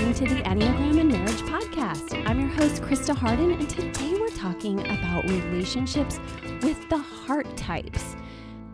listening to the Enneagram and Marriage Podcast. I'm your host, Krista Harden, and today we're talking about relationships with the heart types.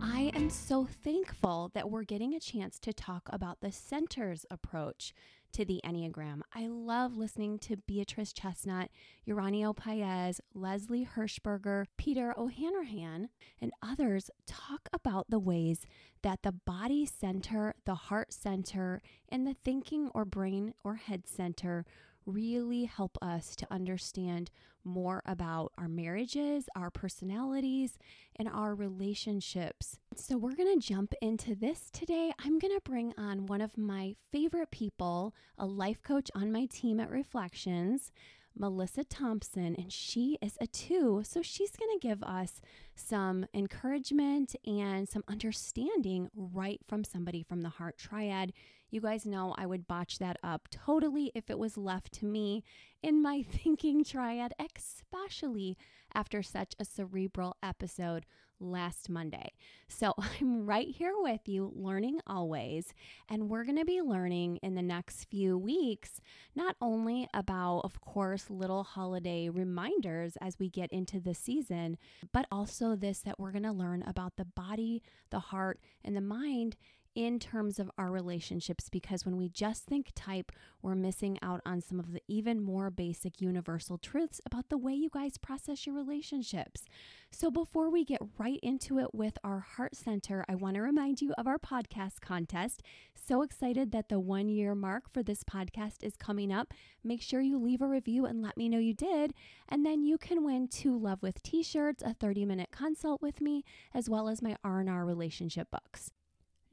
I am so thankful that we're getting a chance to talk about the centers approach to the Enneagram. I love listening to Beatrice Chestnut, Uranio Paes, Leslie Hershberger, Peter O'Hanrahan, and others talk about the ways that the body center, the heart center, and the thinking or brain or head center really help us to understand more about our marriages, our personalities, and our relationships. So, we're going to jump into this today. I'm going to bring on one of my favorite people, a life coach on my team at Reflections. Melissa Thompson, and she is a two. So she's going to give us some encouragement and some understanding right from somebody from the Heart Triad. You guys know I would botch that up totally if it was left to me in my thinking triad, especially after such a cerebral episode last Monday. So I'm right here with you, learning always. And we're going to be learning in the next few weeks, not only about, of course, little holiday reminders as we get into the season, but also this that we're going to learn about the body, the heart, and the mind in terms of our relationships because when we just think type, we're missing out on some of the even more basic universal truths about the way you guys process your relationships. So, before we get right into it with our heart center, I want to remind you of our podcast contest. So excited that the one year mark for this podcast is coming up. Make sure you leave a review and let me know you did. And then you can win two Love with t shirts, a 30 minute consult with me, as well as my R&R relationship books.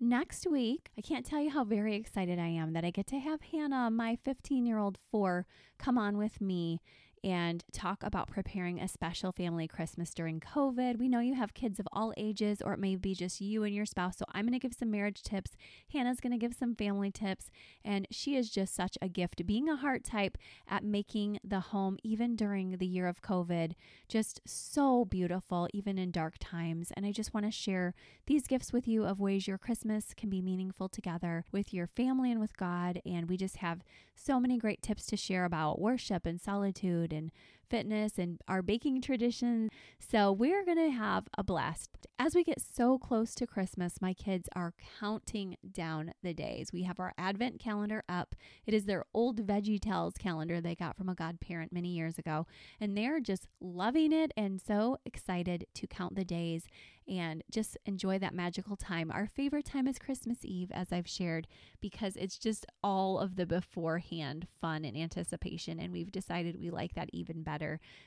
Next week, I can't tell you how very excited I am that I get to have Hannah, my 15 year old four, come on with me and talk about preparing a special family Christmas during COVID. We know you have kids of all ages, or it may be just you and your spouse. So I'm going to give some marriage tips. Hannah's going to give some family tips. And she is just such a gift, being a heart type at making the home, even during the year of COVID, just so beautiful, even in dark times. And I just want to share these gifts with you of ways your Christmas can be meaningful together with your family and with God. And we just have so many great tips to share about worship and solitude and fitness and our baking traditions. So we're going to have a blast. As we get so close to Christmas, my kids are counting down the days. We have our advent calendar up. It is their old Veggie Tales calendar they got from a godparent many years ago, and they're just loving it and so excited to count the days and just enjoy that magical time. Our favorite time is Christmas Eve, as I've shared, because it's just all of the beforehand fun and anticipation. And we've decided we like that even better.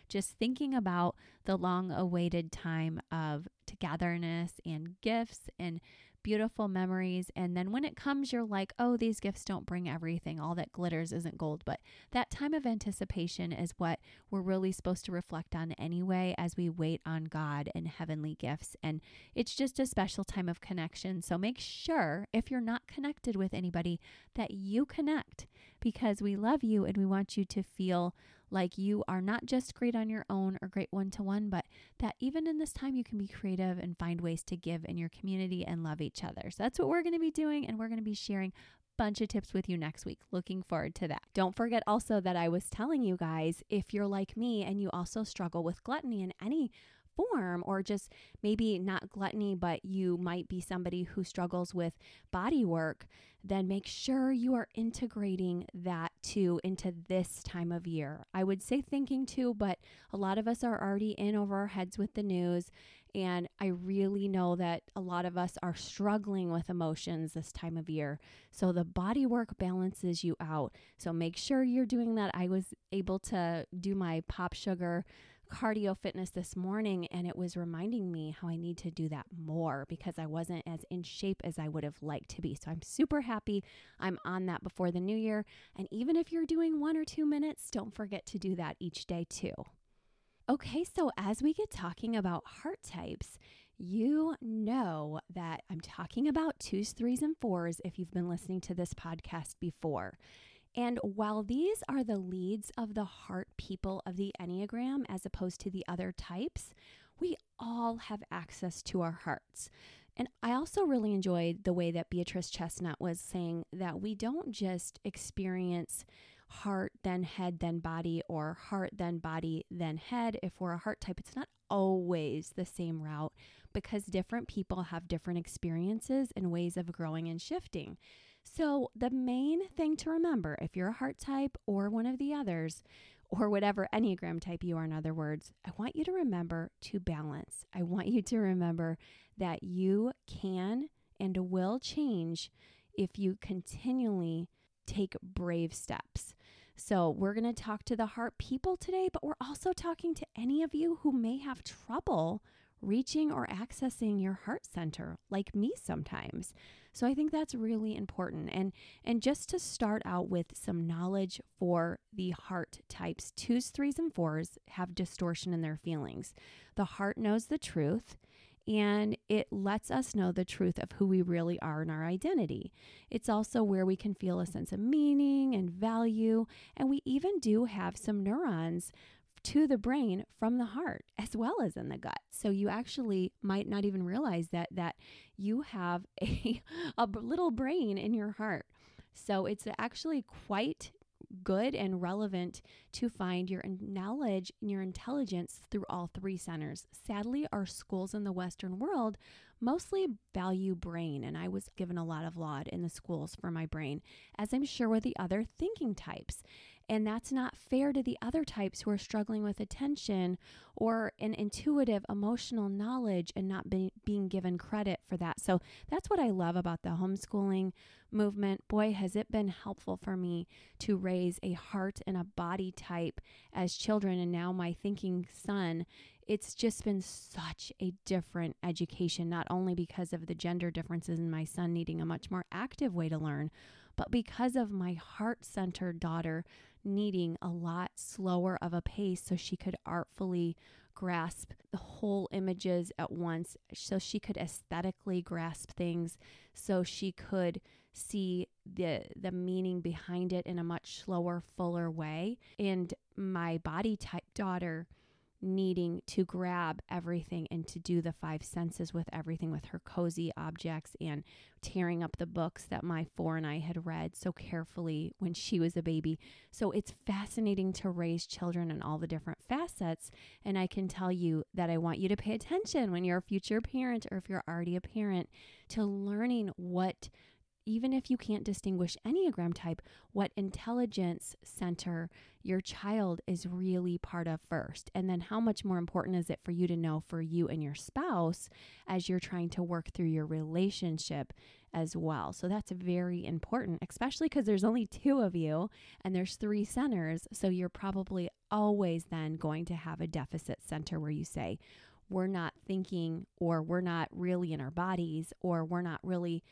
Just thinking about the long awaited time of togetherness and gifts and beautiful memories. And then when it comes, you're like, oh, these gifts don't bring everything. All that glitters isn't gold. But that time of anticipation is what we're really supposed to reflect on anyway as we wait on God and heavenly gifts. And it's just a special time of connection. So make sure, if you're not connected with anybody, that you connect because we love you and we want you to feel like you are not just great on your own or great one to one, but that even in this time you can be creative and find ways to give in your community and love each other. So that's what we're going to be doing, and we're going to be sharing a bunch of tips with you next week. Looking forward to that. Don't forget also that I was telling you guys if you're like me and you also struggle with gluttony in any form, or just maybe not gluttony, but you might be somebody who struggles with body work, then make sure you are integrating that too into this time of year. I would say thinking too, but a lot of us are already in over our heads with the news. And I really know that a lot of us are struggling with emotions this time of year. So the body work balances you out. So make sure you're doing that. I was able to do my PopSugar cardio fitness this morning and it was reminding me how I need to do that more because I wasn't as in shape as I would have liked to be. So I'm super happy I'm on that before the new year. And even if you're doing one or two minutes, don't forget to do that each day too. Okay, so as we get talking about heart types, you know that I'm talking about twos, threes, and fours if you've been listening to this podcast before. And while these are the leads of the heart people of the Enneagram as opposed to the other types, we all have access to our hearts. And I also really enjoyed the way that Beatrice Chestnut was saying that we don't just experience heart, then head, then body, or heart, then body, then head. If we're a heart type, it's not always the same route because different people have different experiences and ways of growing and shifting. So, the main thing to remember if you're a heart type or one of the others, or whatever Enneagram type you are, in other words, I want you to remember to balance. I want you to remember that you can and will change if you continually take brave steps. So, we're going to talk to the heart people today, but we're also talking to any of you who may have trouble reaching or accessing your heart center like me sometimes. So I think that's really important. And and just to start out with some knowledge for the heart types, twos, threes, and fours have distortion in their feelings. The heart knows the truth and it lets us know the truth of who we really are in our identity. It's also where we can feel a sense of meaning and value, and we even do have some neurons to the brain from the heart as well as in the gut. So you actually might not even realize that that you have a a little brain in your heart. So it's actually quite good and relevant to find your knowledge and your intelligence through all three centers. Sadly, our schools in the Western world mostly value brain, and I was given a lot of laud in the schools for my brain, as I'm sure were the other thinking types. And that's not fair to the other types who are struggling with attention or an intuitive emotional knowledge and not be, being given credit for that. So that's what I love about the homeschooling movement. Boy, has it been helpful for me to raise a heart and a body type as children. And now my thinking son it's just been such a different education, not only because of the gender differences in my son needing a much more active way to learn, but because of my heart centered daughter needing a lot slower of a pace so she could artfully grasp the whole images at once, so she could aesthetically grasp things, so she could see the the meaning behind it in a much slower, fuller way. And my body type daughter needing to grab everything and to do the five senses with everything with her cozy objects and tearing up the books that my four and I had read so carefully when she was a baby. So it's fascinating to raise children in all the different facets. And I can tell you that I want you to pay attention when you're a future parent or if you're already a parent to learning what even if you can't distinguish Enneagram type, what intelligence center your child is really part of first. And then how much more important is it for you to know for you and your spouse as you're trying to work through your relationship as well. So that's very important, especially because there's only two of you and there's three centers. So you're probably always then going to have a deficit center where you say, we're not thinking, or we're not really in our bodies, or we're not really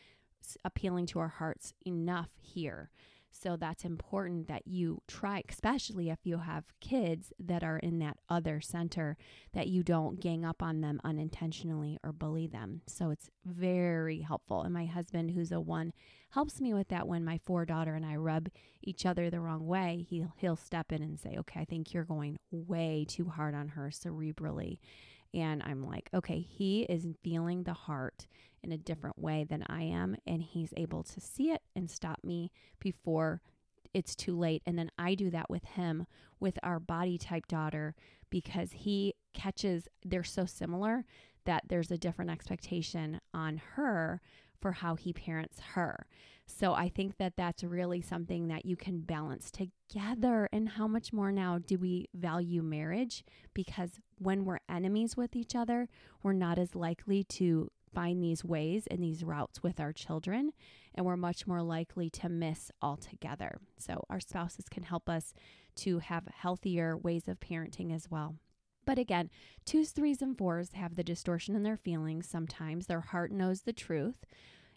appealing to our hearts enough here. So that's important that you try, especially if you have kids that are in that other center, that you don't gang up on them unintentionally or bully them. So it's very helpful. And my husband, who's a one, helps me with that when my four daughter and I rub each other the wrong way. He'll he'll step in and say, "Okay, I think you're going way too hard on her cerebrally." And I'm like, okay, he is feeling the heart in a different way than I am. And he's able to see it and stop me before it's too late. And then I do that with him, with our body type daughter, because he catches, they're so similar that there's a different expectation on her for how he parents her. So I think that that's really something that you can balance together. And how much more now do we value marriage? Because when we're enemies with each other, we're not as likely to find these ways and these routes with our children, and we're much more likely to miss altogether. So, our spouses can help us to have healthier ways of parenting as well. But again, twos, threes, and fours have the distortion in their feelings sometimes. Their heart knows the truth.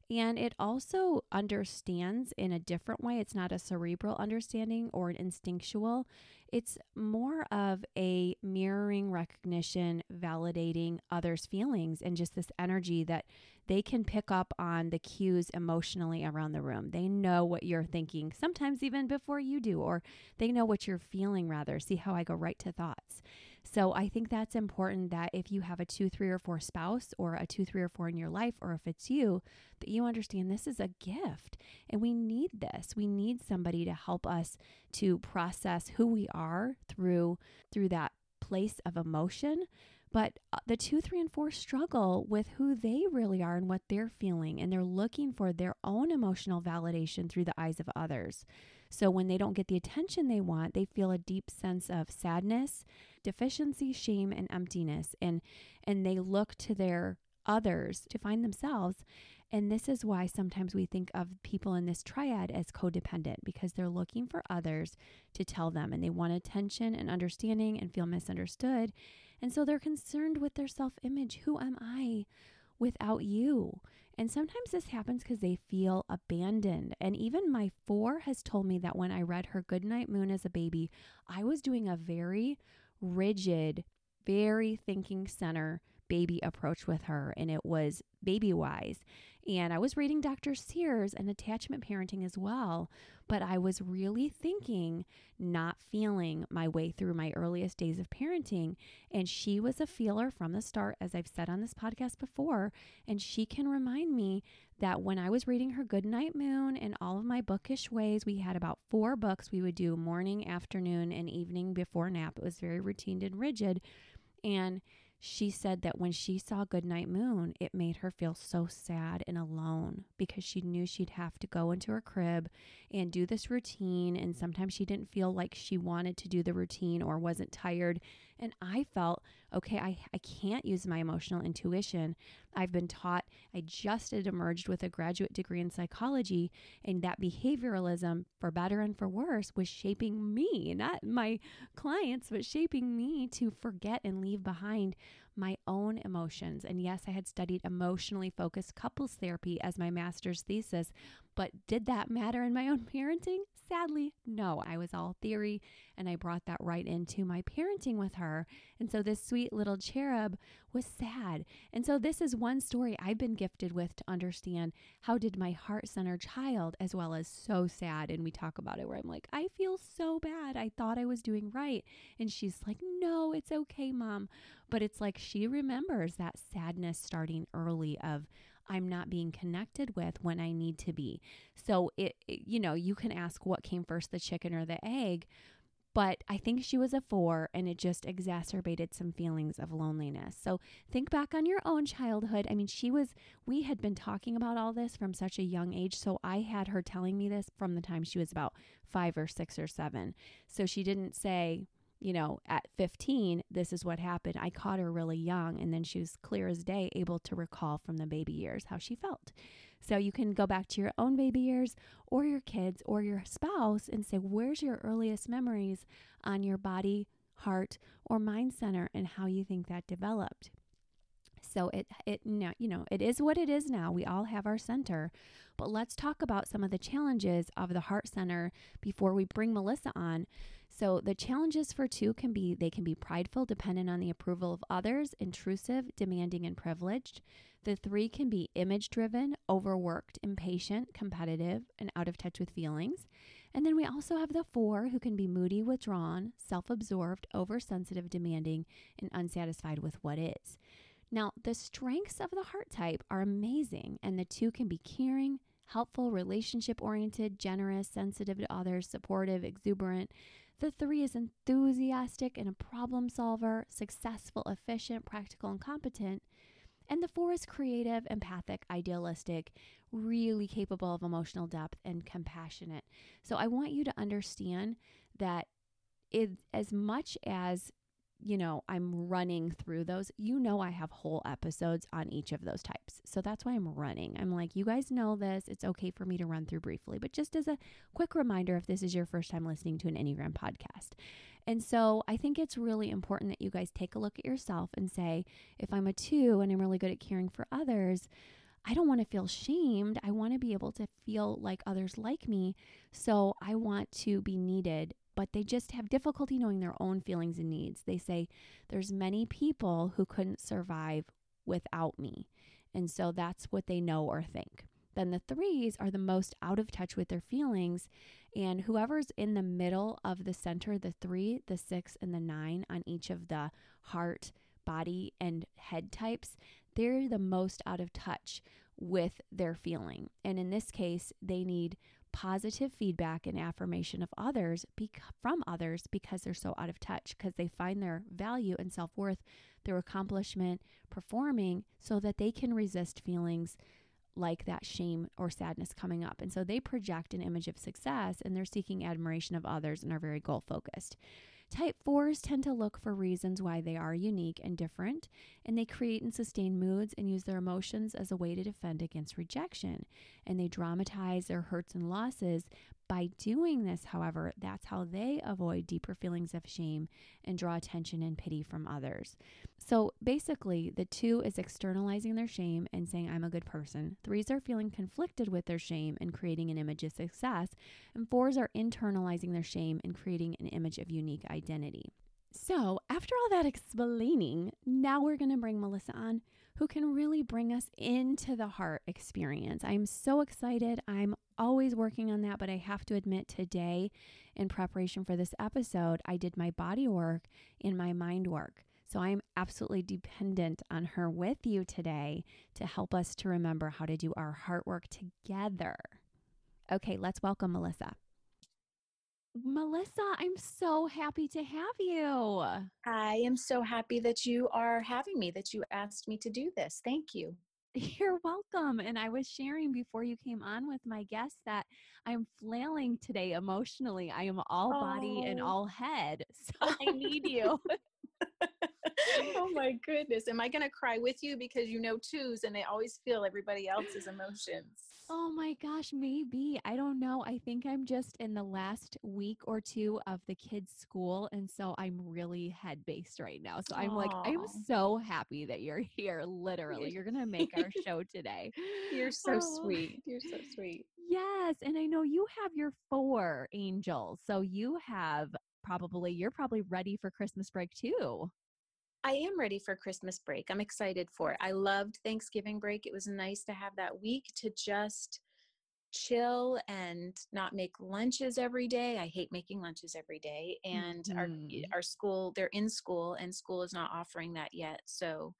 And it also understands in a different way. It's not a cerebral understanding or an instinctual. It's more of a mirroring recognition, validating others' feelings, and just this energy that they can pick up on the cues emotionally around the room. They know what you're thinking, sometimes even before you do, or they know what you're feeling, rather. See how I go right to thoughts. So I think that's important that if you have a two, three, or four spouse, or a two, three, or four in your life, or if it's you, that you understand this is a gift and we need this. We need somebody to help us to process who we are through through that place of emotion but uh, the two, three, and four struggle with who they really are and what they're feeling, and they're looking for their own emotional validation through the eyes of others. So when they don't get the attention they want, they feel a deep sense of sadness, deficiency, shame, and emptiness, and and they look to their others to find themselves. And this is why sometimes we think of people in this triad as codependent because they're looking for others to tell them and they want attention and understanding and feel misunderstood. And so they're concerned with their self image. Who am I without you? And sometimes this happens because they feel abandoned. And even my four has told me that when I read her Goodnight Moon as a baby, I was doing a very rigid, very thinking center baby approach with her, and it was Babywise. And I was reading Dr. Sears and attachment parenting as well, but I was really thinking, not feeling my way through my earliest days of parenting. And she was a feeler from the start, as I've said on this podcast before. And she can remind me that when I was reading her Goodnight Moon and all of my bookish ways, we had about four books we would do morning, afternoon, and evening before nap. It was very routine and rigid. And she said that when she saw Goodnight Moon, it made her feel so sad and alone because she knew she'd have to go into her crib and do this routine. And sometimes she didn't feel like she wanted to do the routine or wasn't tired. And I felt, okay, I, I can't use my emotional intuition. I've been taught, I just had emerged with a graduate degree in psychology, and that behavioralism, for better and for worse, was shaping me, not my clients, but shaping me to forget and leave behind my own emotions. And yes, I had studied emotionally focused couples therapy as my master's thesis, but did that matter in my own parenting? Sadly, no. I was all theory and I brought that right into my parenting with her. And so this sweet little cherub was sad. And so this is one story I've been gifted with to understand how did my heart-centered child as well as so sad and we talk about it where I'm like, I feel so bad. I thought I was doing right. And she's like, "No, it's okay, mom." But it's like she remembers that sadness starting early of I'm not being connected with when I need to be. So it, it, you know, you can ask what came first, the chicken or the egg, but I think she was a 4 and it just exacerbated some feelings of loneliness. So think back on your own childhood. I mean, she was we had been talking about all this from such a young age, so I had her telling me this from the time she was about 5 or 6 or 7. So she didn't say you know, at 15, this is what happened. I caught her really young, and then she was clear as day able to recall from the baby years how she felt. So you can go back to your own baby years or your kids or your spouse and say, where's your earliest memories on your body, heart, or mind center and how you think that developed? So it it now you know it is what it is now. We all have our center, but let's talk about some of the challenges of the heart center before we bring Melissa on so the challenges for two can be they can be prideful, dependent on the approval of others, intrusive, demanding, and privileged. The three can be image driven, overworked, impatient, competitive, and out of touch with feelings. And then we also have the four who can be moody, withdrawn, self absorbed, oversensitive, demanding, and unsatisfied with what is. Now, the strengths of the heart type are amazing, and the two can be caring, helpful, relationship oriented, generous, sensitive to others, supportive, exuberant, the three is enthusiastic and a problem solver, successful, efficient, practical, and competent. And the four is creative, empathic, idealistic, really capable of emotional depth and compassionate. So I want you to understand that it, as much as you know, I'm running through those. You know, I have whole episodes on each of those types. So that's why I'm running. I'm like, you guys know this. It's okay for me to run through briefly, but just as a quick reminder, if this is your first time listening to an Enneagram podcast. And so I think it's really important that you guys take a look at yourself and say, if I'm a two and I'm really good at caring for others, I don't want to feel shamed. I want to be able to feel like others like me. So I want to be needed but they just have difficulty knowing their own feelings and needs. They say there's many people who couldn't survive without me. And so that's what they know or think. then the threes are the most out of touch with their feelings. And whoever's in the middle of the center, the three, the six, and the nine on each of the heart, body, and head types, they're the most out of touch with their feeling. And in this case, they need positive feedback and affirmation of others bec- from others because they're so out of touch because they find their value and self-worth their accomplishment performing so that they can resist feelings like that shame or sadness coming up. And so they project an image of success and they're seeking admiration of others and are very goal focused. Type 4s tend to look for reasons why they are unique and different, and they create and sustain moods and use their emotions as a way to defend against rejection. And they dramatize their hurts and losses by doing this, however, that's how they avoid deeper feelings of shame and draw attention and pity from others. So basically, the two is externalizing their shame and saying, I'm a good person. Threes are feeling conflicted with their shame and creating an image of success. And fours are internalizing their shame and creating an image of unique identity. So, after all that explaining, now we're going to bring Melissa on, who can really bring us into the heart experience. I'm so excited. I'm always working on that, but I have to admit today, in preparation for this episode, I did my body work and my mind work. So I'm absolutely dependent on her with you today to help us to remember how to do our heart work together. Okay, let's welcome Melissa. Melissa, I'm so happy to have you. I am so happy that you are having me, that you asked me to do this. Thank you. You're welcome. And I was sharing before you came on with my guest that I'm flailing today emotionally. I am all oh. body and oh. all head. So I need you. oh my goodness. Am I going to cry with you because you know twos and they always feel everybody else's emotions? Oh my gosh, maybe. I don't know. I think I'm just in the last week or two of the kids' school. And so I'm really head based right now. So I'm Aww. like, I'm so happy that you're here. Literally, you're going to make our show today. You're so oh. sweet. You're so sweet. Yes. And I know you have your four angels. So you have probably, you're probably ready for Christmas break too. I am ready for Christmas break. I'm excited for it. I loved Thanksgiving break. It was nice to have that week to just chill and not make lunches every day. I hate making lunches every day. And mm-hmm. our our school, they're in school and school is not offering that yet. So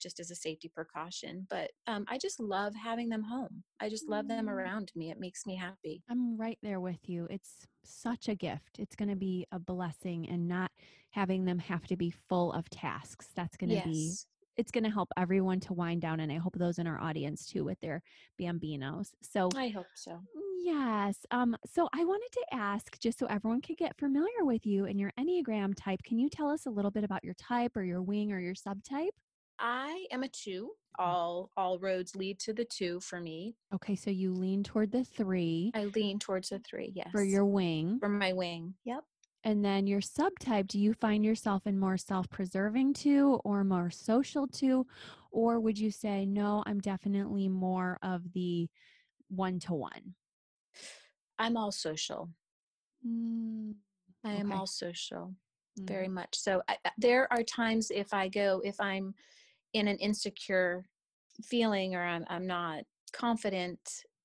just as a safety precaution. But um, I just love having them home. I just love them mm-hmm. around me. It makes me happy. I'm right there with you. It's such a gift. It's going to be a blessing and not having them have to be full of tasks. That's going to yes. be it's going to help everyone to wind down and i hope those in our audience too with their bambinos. So i hope so. yes um so i wanted to ask just so everyone could get familiar with you and your enneagram type can you tell us a little bit about your type or your wing or your subtype? I am a two. All all roads lead to the two for me. Okay so you lean toward the three i lean towards the three yes. for your wing. For my wing yep and then your subtype, do you find yourself in more self preserving to or more social to? Or would you say, no, I'm definitely more of the one to one? I'm all social. Mm, I am all social, mm. very much. So I, there are times if I go, if I'm in an insecure feeling or I'm, I'm not confident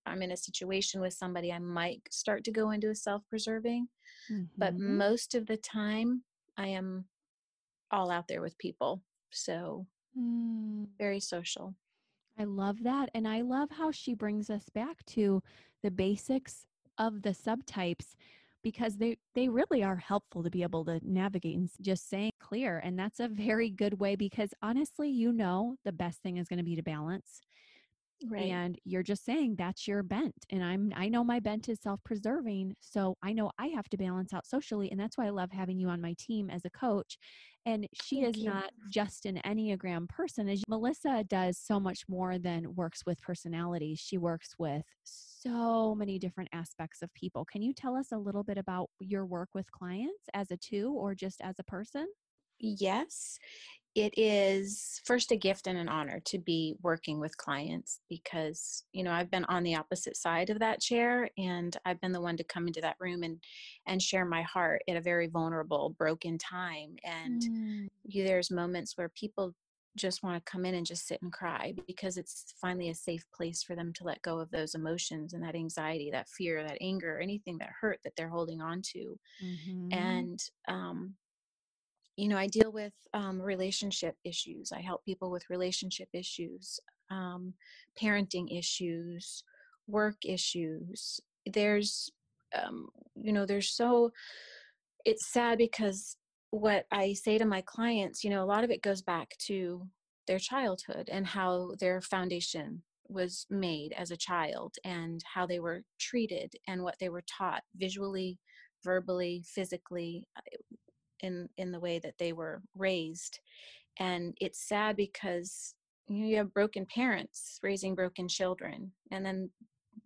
I'm in a situation with somebody, I might start to go into a self preserving. Mm-hmm. But most of the time, I am all out there with people. So, mm. very social. I love that. And I love how she brings us back to the basics of the subtypes because they they really are helpful to be able to navigate and just saying clear and that's a very good way because honestly you know the best thing is going to be to balance Right. And you're just saying that's your bent. And I'm I know my bent is self-preserving, so I know I have to balance out socially and that's why I love having you on my team as a coach. And she Thank is you. not just an Enneagram person. As Melissa does so much more than works with personalities. She works with so many different aspects of people. Can you tell us a little bit about your work with clients as a two or just as a person? Yes, it is first a gift and an honor to be working with clients because, you know, I've been on the opposite side of that chair and I've been the one to come into that room and and share my heart at a very vulnerable, broken time and mm. you, there's moments where people just want to come in and just sit and cry because it's finally a safe place for them to let go of those emotions and that anxiety, that fear, that anger, anything that hurt that they're holding on to. Mm-hmm. And, um, you know, I deal with um, relationship issues. I help people with relationship issues, um, parenting issues, work issues. There's, um, you know, there's so, it's sad because what I say to my clients, you know, a lot of it goes back to their childhood and how their foundation was made as a child and how they were treated and what they were taught visually, verbally, physically uh, in in the way that they were raised. And it's sad because you, have broken parents raising broken children and then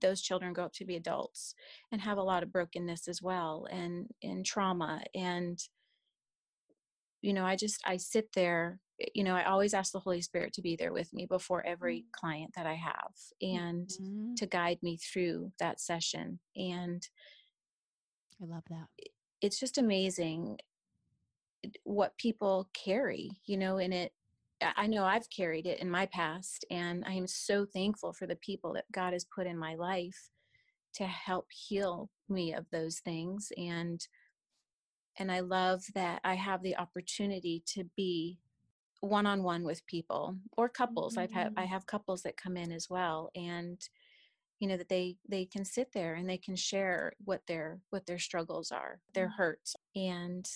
those children grow up to be adults and have a lot of brokenness as well and and trauma and you know i just i sit there eh, you know i always ask the holy spirit to be there with me before every mm. client that i have and mm-hmm. to guide me through that session and i love that it's just amazing what people carry you know in it i know i've carried it in my past and i am so thankful for the people that god has put in my life to help heal me of those things and and I love that I have the opportunity to be one-on-one with people or couples. Mm-hmm. I've had I mm-hmm. have couples that come in as well and you know that they they can sit there and they can share what their what their struggles are their mm-hmm. hurts and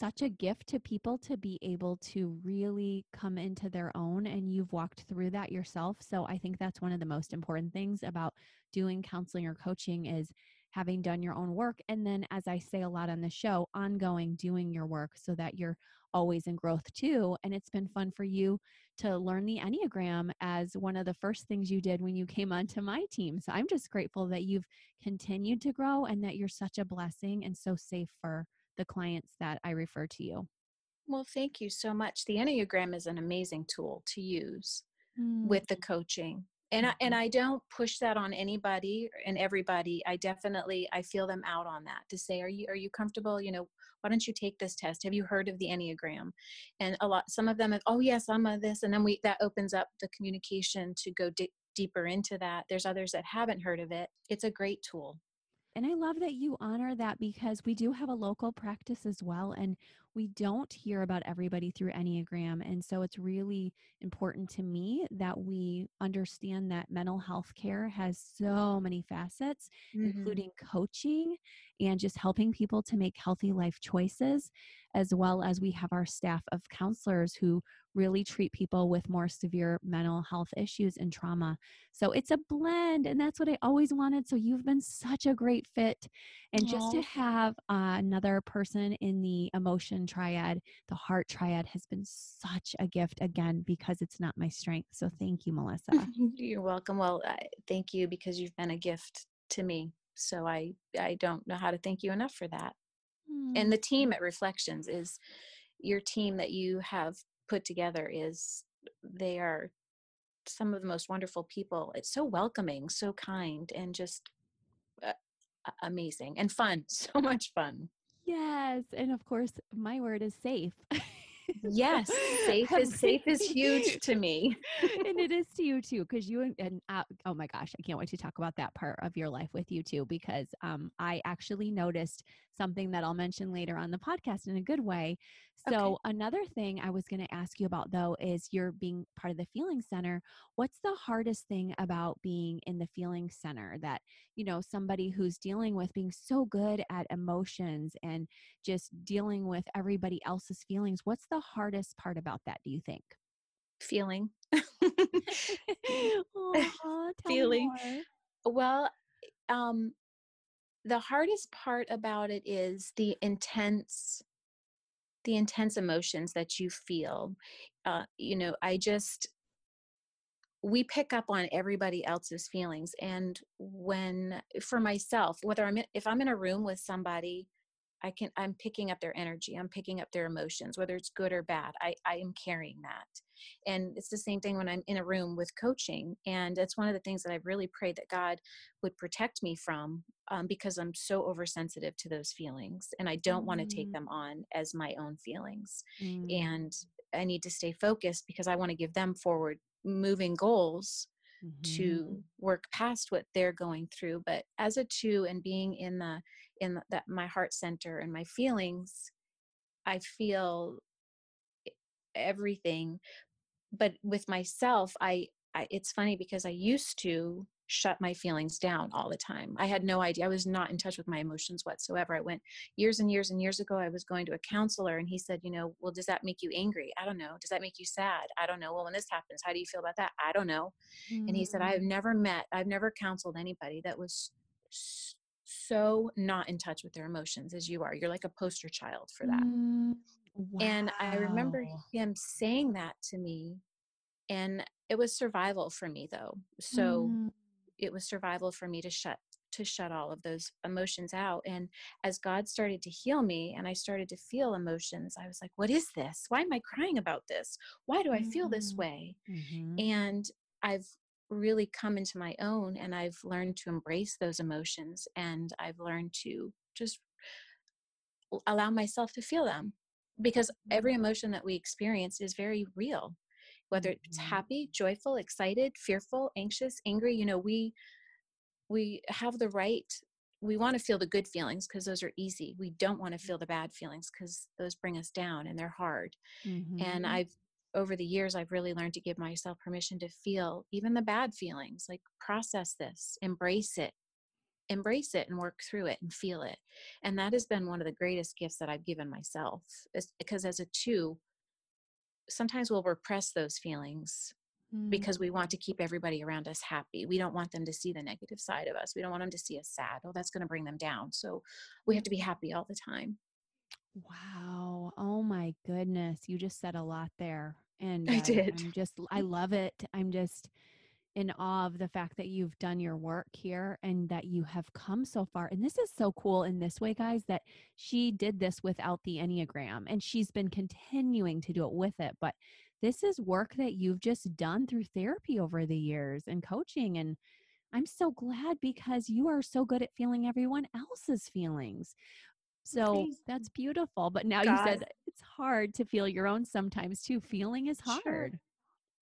such a gift to people to be able to really come into their own and you've walked through that yourself so i think that's one of the most important things about doing counseling or coaching is having done your own work. And then, as I say a lot on the show, ongoing doing your work so that you're always in growth too. And it's been fun for you to learn the Enneagram as one of the first things you did when you came onto my team. So I'm just grateful that you've continued to grow and that you're such a blessing and so safe for the clients that I refer to you. Well, thank you so much. The Enneagram is an amazing tool to use mm. with the coaching and I, and mm-hmm. I don't push that on anybody and everybody. I definitely I feel them out on that to say, are you are you comfortable? You know, why don't you take this test? Have you heard of the Enneagram? And a lot, some of them have, oh yes, I'm a this, and then we that opens up the communication to go di- deeper into that. There's others that haven't heard of it. It's a great tool. And I love that you honor that because we do have a local practice as well. And we don't hear about everybody through Enneagram. And so it's really important to me that we understand that mental health care has so many facets, mm-hmm. including coaching and just helping people to make healthy life choices, as well as we have our staff of counselors who really treat people with more severe mental health issues and trauma. So it's a blend, and that's what I always wanted. So you've been such a great fit. And Aww. just to have uh, another person in the emotion triad, the heart triad, has been such a gift again because it's not my strength. So thank you, Melissa. You're welcome. Well, uh, thank you because you've been a gift to me. So I I don't know how to thank you enough for that. Mm. And the team at Reflections is your team that you have put together is they are some of the most wonderful people. It's so welcoming, so kind, and just uh, amazing and fun. So much fun. Yes, and of course, my word is safe. yes safe is safe is huge to me and it is to you too because you and, and uh, oh my gosh i can't wait to talk about that part of your life with you too because um, i actually noticed something that i'll mention later on the podcast in a good way so, okay. another thing I was going to ask you about though is you're being part of the Feeling Center. What's the hardest thing about being in the Feeling Center that, you know, somebody who's dealing with being so good at emotions and just dealing with everybody else's feelings? What's the hardest part about that, do you think? Feeling. Aww, Feeling. Well, um, the hardest part about it is the intense the intense emotions that you feel uh, you know i just we pick up on everybody else's feelings and when for myself whether i'm in, if i'm in a room with somebody i can i'm picking up their energy i'm picking up their emotions whether it's good or bad i i am carrying that and it's the same thing when i'm in a room with coaching and it's one of the things that i've really prayed that god would protect me from um, because i'm so oversensitive to those feelings and i don't mm. want to take them on as my own feelings mm. and I need to stay focused because I want to give them forward moving goals mm-hmm. to work past what they're going through. But as a two and being in the in that my heart center and my feelings, I feel everything. But with myself, I, I it's funny because I used to shut my feelings down all the time. I had no idea. I was not in touch with my emotions whatsoever. I went years and years and years ago. I was going to a counselor and he said, you know, well, does that make you angry? I don't know. Does that make you sad? I don't know. Well, when this happens, how do you feel about that? I don't know. Mm-hmm. And he said, I've mm. never met, I've never counseled anybody that was so not in touch with their emotions as you are. You're like a poster child for that. Mm, wow. And I remember him saying that to me and it was survival for me though. So mm it was survival for me to shut to shut all of those emotions out and as god started to heal me and i started to feel emotions i was like what is this why am i crying about this why do i feel this mm-hmm. way mm-hmm. and i've really come into my own and i've learned to embrace those emotions and i've learned to just allow myself to feel them because every mm-hmm. emotion that we experience is very real whether it's mm-hmm. happy joyful excited fearful anxious angry you know we we have the right we want to feel the good feelings because those are easy we don't want to feel the bad feelings because those bring us down and they're hard mm-hmm. and i've over the years i've really learned to give myself permission to feel even the bad feelings like process this embrace it embrace it and work through it and feel it and that has been one of the greatest gifts that i've given myself because as a two sometimes we'll repress those feelings mm. because we want to keep everybody around us happy. We don't want them to see the negative side of us. We don't want them to see us sad. Oh, that's going to bring them down. So we have to be happy all the time. Wow. Oh my goodness. You just said a lot there. And I did. I'm just, I love it. I'm just, in awe of the fact that you've done your work here and that you have come so far. And this is so cool in this way, guys, that she did this without the Enneagram and she's been continuing to do it with it. But this is work that you've just done through therapy over the years and coaching. And I'm so glad because you are so good at feeling everyone else's feelings. So that's beautiful. But now God. you said it's hard to feel your own sometimes too. Feeling is hard. Sure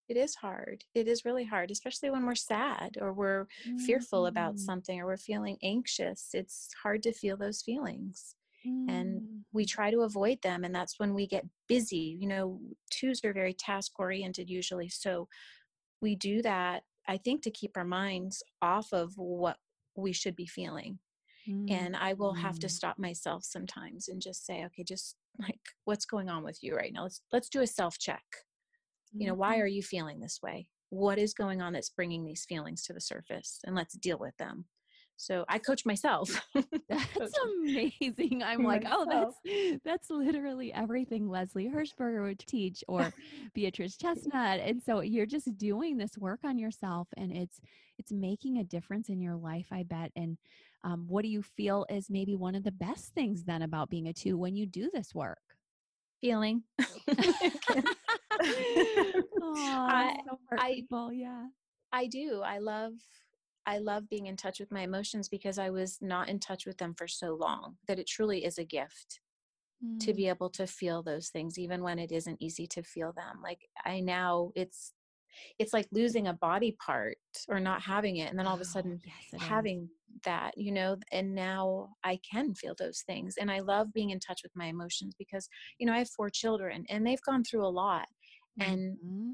it is hard. It is really hard, especially when we're sad or we're mm-hmm. fearful about mm. something or we're feeling anxious. It's hard to feel those feelings. Mm-hmm. And we mm. try to avoid them. And that's when we get busy. You know, twos are very task oriented usually. So we do that, I think, to keep our minds off of what we should be feeling. Mm-hmm. And I will have to mm. stop myself sometimes and just say, okay, just like what's going on with you right now? Let's let's do a self check you know why mm-hmm. are you feeling this way? What is going on that's bringing these feelings to the surface? and let's deal with them. So i coach myself. That's amazing. I'm like oh that's that's literally everything leslie hershberger would teach or beatrice chestnut. And so you're just doing this work on yourself and it's it's making a difference in your life i bet. And um, what do you feel is maybe one of the best things then about being a two when you do this work? Feeling I, so I, people, yeah. I do. I love I love being in touch with my emotions because I was not in touch with them for so long that it truly is a gift mm. to be mm. able to feel those things even when it isn't easy to feel them. Like I now it's it's like losing a body part or not having it and then all of a oh, sudden oh, yes, having is. that you know and now i can feel those things and i love being in touch with my emotions because you know i have four children and they've gone through a lot and mm-hmm.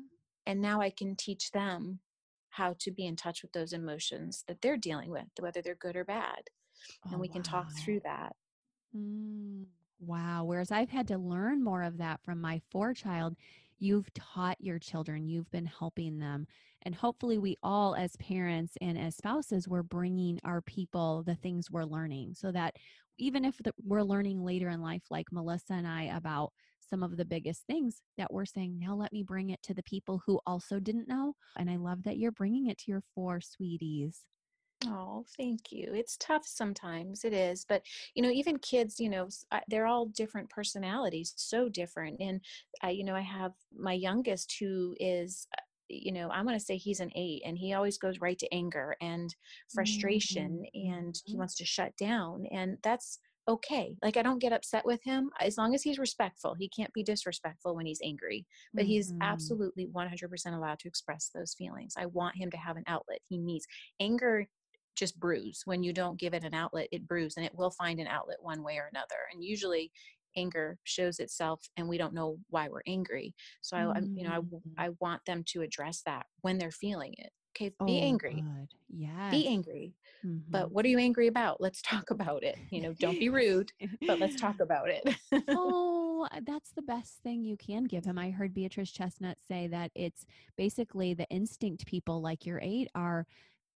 and now i can teach them how to be in touch with those emotions that they're dealing with whether they're good or bad and oh, we can talk through that mm, wow whereas i've had to learn more of that from my four child you've taught your children you've been helping them and hopefully we all as parents and as spouses we're bringing our people the things we're learning so that even if the, we're learning later in life like melissa and i about some of the biggest things that we're saying, now let me bring it to the people who also didn't know. And I love that you're bringing it to your four sweeties. Oh, thank you. It's tough sometimes, it is. But, you know, even kids, you know, they're all different personalities, so different. And, I, you know, I have my youngest who is, uh, you know, I'm going to say he's an eight and he always goes right to anger and frustration mm-hmm. and he mm-hmm. wants to shut down. And that's okay. Like I don't get upset with him as long as he's respectful. He can't be disrespectful when he's angry, but mm-hmm. he's absolutely 100% allowed to express those feelings. I want him to have an outlet. He needs anger just brews when you don't give it an outlet it brews and it will find an outlet one way or another and usually anger shows itself and we don't know why we're angry so mm-hmm. i you know I, mm. I want them to address that when they're feeling it okay be oh, angry yeah be angry mm-hmm. but what are you angry about let's talk about it you know don't be rude but let's talk about it oh that's the best thing you can give him i heard beatrice chestnut say that it's basically the instinct people like your eight are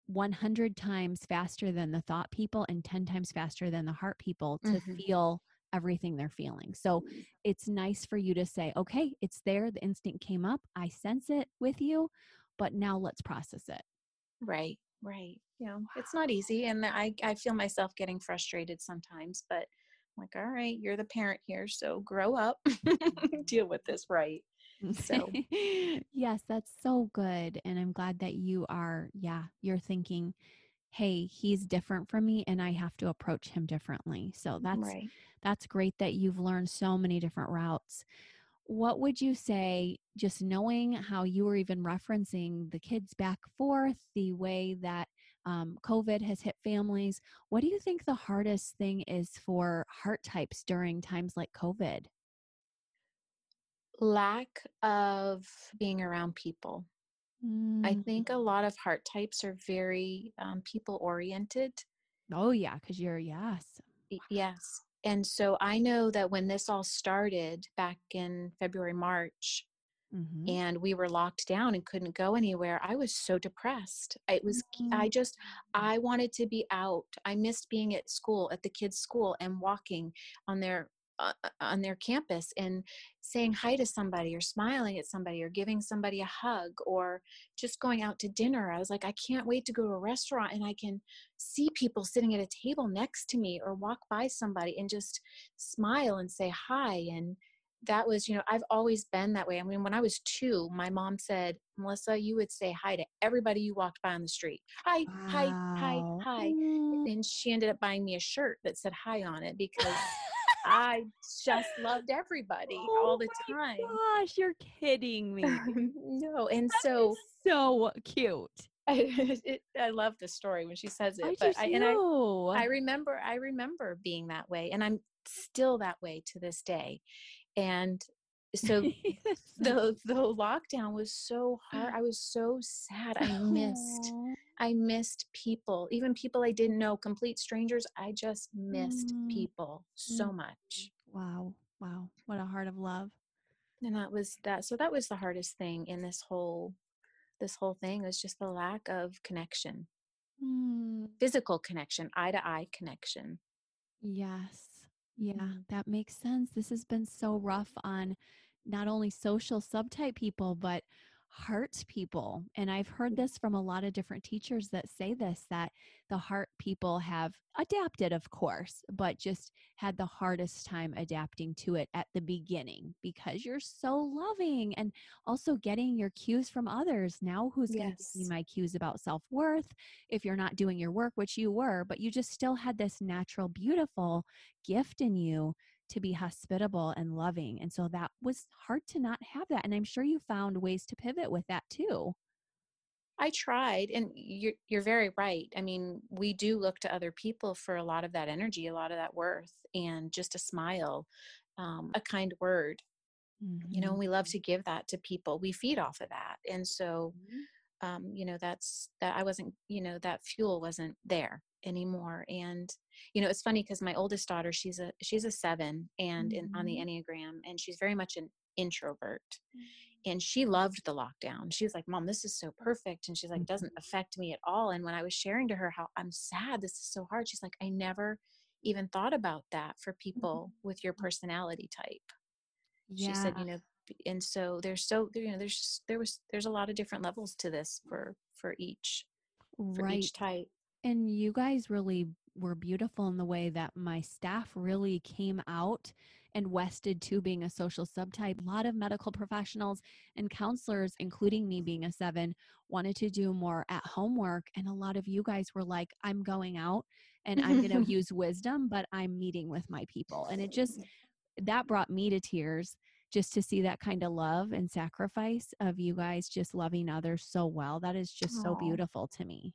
100 times faster than the thought people and 10 times faster than the heart people to mm-hmm. feel everything they're feeling. So it's nice for you to say, okay, it's there. The instinct came up. I sense it with you, but now let's process it. Right, right. You know, it's not easy. And I, I feel myself getting frustrated sometimes, but I'm like, all right, you're the parent here. So grow up, deal with this right. So, yes, that's so good. And I'm glad that you are, yeah, you're thinking, hey, he's different from me and I have to approach him differently. So that's right. that's great that you've learned so many different routes. What would you say, just knowing how you were even referencing the kids back forth, the way that um, COVID has hit families, what do you think the hardest thing is for heart types during times like COVID? lack of being around people. Mm. I think a lot of heart types are very um, people oriented. Oh, yeah, because you're, yes. Yes. And so I know that when this all started back in February, March, mm-hmm. and we were locked down and couldn't go anywhere, I was so depressed. It was, mm-hmm. I just, I wanted to be out. I missed being at school, at the kids' school, and walking on their uh, on their campus and saying hi to somebody or smiling at somebody or giving somebody a hug or just going out to dinner. I was like, I can't wait to go to a restaurant and I can see people sitting at a table next to me or walk by somebody and just smile and say hi. And that was, you know, I've always been that way. I mean, when I was two, my mom said, Melissa, you would say hi to everybody you walked by on the street. Hi, wow. hi, hi, hi. And she ended up buying me a shirt that said hi on it because I just loved everybody oh all the time. Gosh, you're kidding me. no, and that so so cute. I, it, I love the story when she says it, I but I, and I, I remember I remember being that way, and I'm still that way to this day. And so the the lockdown was so hard. I was so sad. I missed I missed people, even people I didn't know, complete strangers. I just missed mm. people so much. Wow. Wow. What a heart of love. And that was that. So that was the hardest thing in this whole this whole thing was just the lack of connection. Mm. Physical connection, eye to eye connection. Yes. Yeah, mm. that makes sense. This has been so rough on not only social subtype people, but heart people. And I've heard this from a lot of different teachers that say this that the heart people have adapted, of course, but just had the hardest time adapting to it at the beginning because you're so loving and also getting your cues from others. Now, who's yes. going to give me my cues about self worth if you're not doing your work, which you were, but you just still had this natural, beautiful gift in you to be hospitable and loving. And so that was hard to not have that. And I'm sure you found ways to pivot with that too. I tried, and you're you're very right. I mean, we do look to other people for a lot of that energy, a lot of that worth, and just a smile, um, a kind word. Mm-hmm. You know, we love mm-hmm. to give that to people. We feed off of that, and so, mm-hmm. Um, you know, that's that. I wasn't, you know, that fuel wasn't there anymore and you know it's funny because my oldest daughter she's a she's a seven and mm-hmm. in, on the mm-hmm. enneagram and she's very much an introvert mm-hmm. and she loved the lockdown she was like mom this is so perfect and she's like doesn't mm-hmm. affect me at all and when i was sharing to her how i'm sad this is so hard she's like i never even thought about that for people mm-hmm. with your personality type yeah. she said you know and so there's so you know there's there was there's a lot of different levels to this for for each for right. each type and you guys really were beautiful in the way that my staff really came out and wested to being a social subtype. A lot of medical professionals and counselors, including me being a seven, wanted to do more at home work. And a lot of you guys were like, I'm going out and I'm going to use wisdom, but I'm meeting with my people. And it just, that brought me to tears just to see that kind of love and sacrifice of you guys just loving others so well. That is just Aww. so beautiful to me.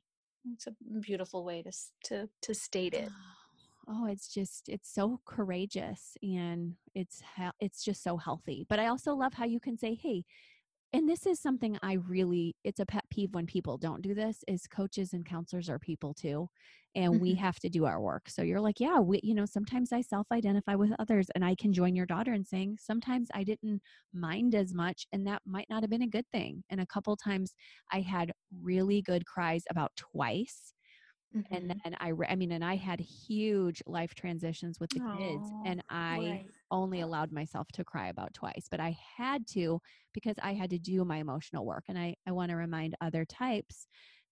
It's a beautiful way to, to, to state it. oh it's just it's so courageous and it's it's just so healthy but i also love how you can say hey and this is something i really it's a pet peeve when people don't do this is coaches and counselors are people too and we mm-hmm. have to do our work so you're like yeah we you know sometimes i self identify with others and i can join your daughter in saying sometimes i didn't mind as much and that might not have been a good thing and a couple times i had really good cries about twice Mm-hmm. And then I, I mean, and I had huge life transitions with the Aww, kids, and I right. only allowed myself to cry about twice, but I had to because I had to do my emotional work. And I, I want to remind other types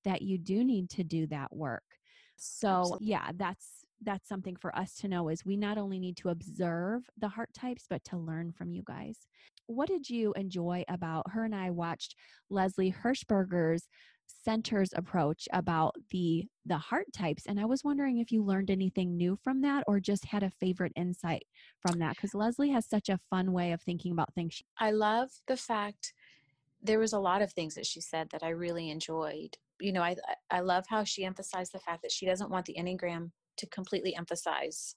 that you do need to do that work. So, Absolutely. yeah, that's that's something for us to know is we not only need to observe the heart types but to learn from you guys what did you enjoy about her and i watched leslie hershberger's centers approach about the the heart types and i was wondering if you learned anything new from that or just had a favorite insight from that because leslie has such a fun way of thinking about things. I love the fact there was a lot of things that she said that i really enjoyed. You know i i love how she emphasized the fact that she doesn't want the enneagram to completely emphasize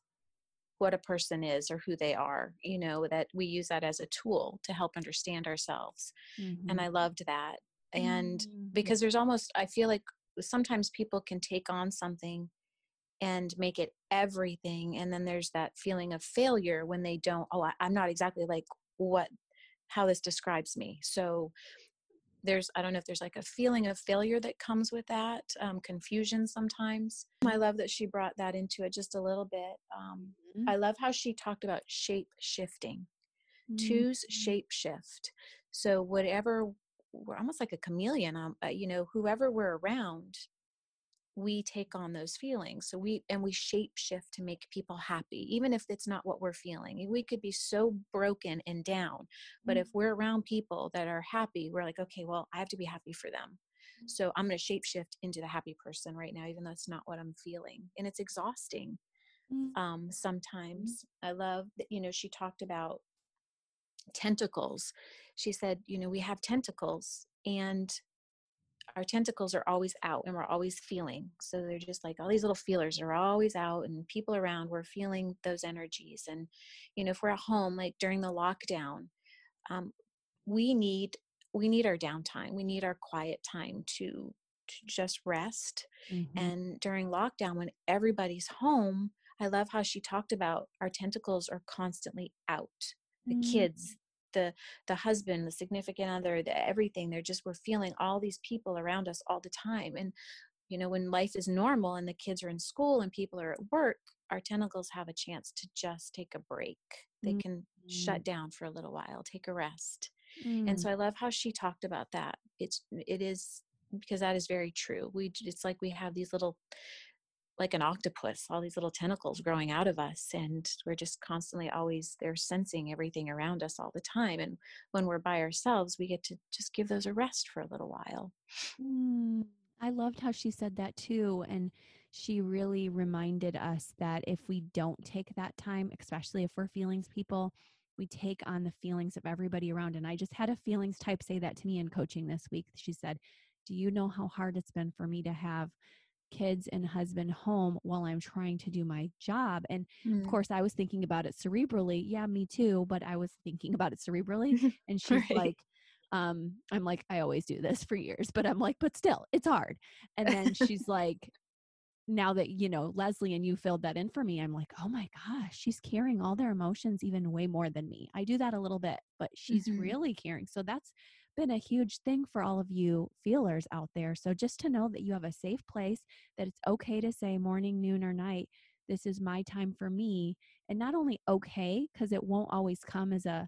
what a person is or who they are you know that we use that as a tool to help understand ourselves mm-hmm. and i loved that and mm-hmm. because there's almost i feel like sometimes people can take on something and make it everything and then there's that feeling of failure when they don't oh I, i'm not exactly like what how this describes me so there's i don't know if there's like a feeling of failure that comes with that um, confusion sometimes i love that she brought that into it just a little bit um, mm-hmm. i love how she talked about shape shifting mm-hmm. twos shape shift so whatever we're almost like a chameleon um, uh, you know whoever we're around we take on those feelings so we and we shape shift to make people happy even if it's not what we're feeling we could be so broken and down but mm-hmm. if we're around people that are happy we're like okay well i have to be happy for them mm-hmm. so i'm going to shape shift into the happy person right now even though it's not what i'm feeling and it's exhausting mm-hmm. um, sometimes i love that you know she talked about tentacles. She said you know we have tentacles and our tentacles are always out and we're always feeling. So they're just like all these little feelers are always out and people around we're feeling those energies. And you know if we're at home like during the lockdown um, we need we need our downtime. We need our quiet time to to just rest. Mm-hmm. and during lockdown when everybody's home i love how she talked about our tentacles are constantly out the mm-hmm. kids the the husband the significant other the everything they're just we're feeling all these people around us all the time and you know when life is normal and the kids are in school and people are at work our tentacles have a chance to just take a break they mm-hmm. can shut down for a little while take a rest mm-hmm. and so mm. i love how she talked about that it's it is because that is very true we it's like we have these little like an octopus, all these little tentacles growing out of us. And we're just constantly always there sensing everything around us all the time. And when we're by ourselves, we get to just give those a rest for a little while. Mm, I loved how she said that too. And she really reminded us that if we don't take that time, especially if we're feelings people, we take on the feelings of everybody around. And I just had a feelings type say that to me in coaching this week. She said, Do you know how hard it's been for me to have kids and husband home while I'm trying to do my job. And mm. of course, I was thinking about it cerebrally. Yeah, me too. But I was thinking about it cerebrally. And she's right. like, um, I'm like, I always do this for years, but I'm like, but still, it's hard. And then she's like, now that you know leslie and you filled that in for me i'm like oh my gosh she's carrying all their emotions even way more than me i do that a little bit but she's mm-hmm. really caring so that's been a huge thing for all of you feelers out there. So just to know that you have a safe place, that it's okay to say morning, noon, or night, this is my time for me. And not only okay, because it won't always come as a,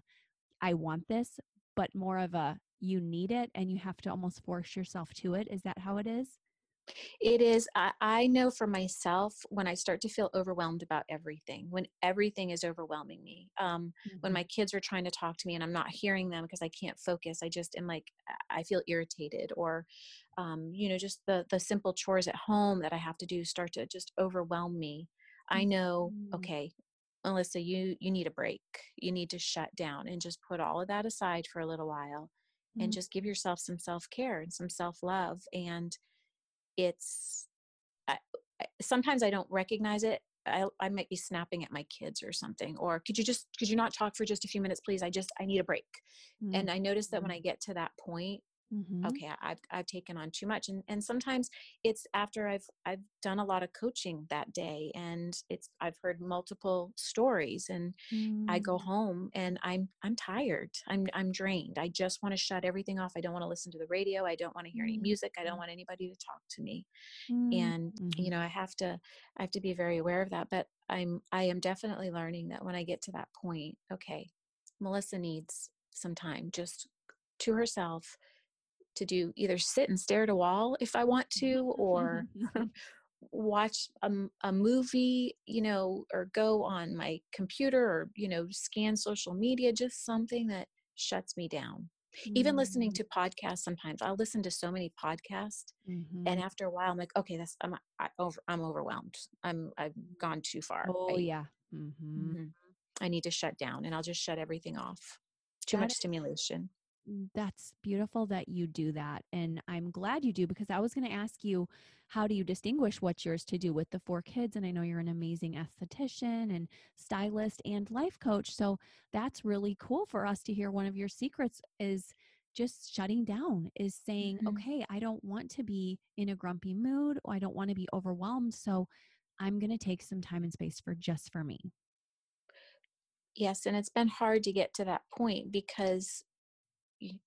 I want this, but more of a, you need it and you have to almost force yourself to it. Is that how it is? It is, I, I know for myself when I start to feel overwhelmed about everything, when everything is overwhelming me, um, mm-hmm. when my kids are trying to talk to me and I'm not hearing them because I can't focus, I just am like, I feel irritated or um, you know just the the simple chores at home that i have to do start to just overwhelm me i know mm-hmm. okay melissa you you need a break you need to shut down and just put all of that aside for a little while mm-hmm. and just give yourself some self-care and some self-love and it's I, sometimes i don't recognize it I, I might be snapping at my kids or something or could you just could you not talk for just a few minutes please? I just i need a break. Mm-hmm. and i notice that when i get to that point mm-hmm. okay I've, I've taken on too much and, and sometimes it's after i've i've done a lot of coaching that day and it's i've heard multiple stories and mm. i go mm. home and i'm i'm tired i'm i'm drained i just want to shut everything off i don't want to listen to the radio i don't want to hear any mm. music i don't mm. want anybody to talk to me mm. and mm-hmm. you know i have to i have to be very aware of that but i'm i am definitely learning that when i get to that point okay melissa needs some time just to herself to do either sit and stare at a wall if I want to, or watch a, a movie, you know, or go on my computer or, you know, scan social media, just something that shuts me down. Mm-hmm. Even listening mm. to podcasts sometimes I'll listen to so many podcasts mm-hmm. and after a while I'm like, okay, that's I'm I, over I'm overwhelmed. I'm I've gone too far. Oh right? yeah. Mm-hmm. mm-hmm. I need to shut down and I'll just shut everything off. Too that much is, stimulation. Mm, that's beautiful that you do that. And I'm glad you do because I was going to ask you, how do you distinguish what's yours to do with the four kids? And I know you're an amazing esthetician and stylist and life coach. So that's really cool for us to hear. One of your secrets is just shutting down, is saying, mm-hmm. okay, I don't want to be in a grumpy mood or I don't want to be overwhelmed. So I'm going to take some time and space for just for me. Yes, and it's been hard to get to that point because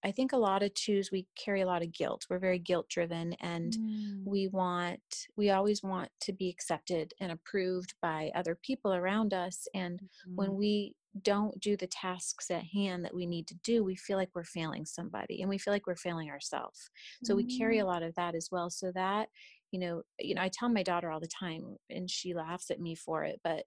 I think a lot of twos we carry a lot of guilt. We're very guilt driven and mm. we want we always want to be accepted and approved by other people around us and mm-hmm. when we don't do the tasks at hand that we need to do, we feel like we're failing somebody and we feel like we're failing ourselves. So mm. we carry a mm. lot of that as well. So that, you know, you know, I tell my daughter all the time and she laughs at me for it, but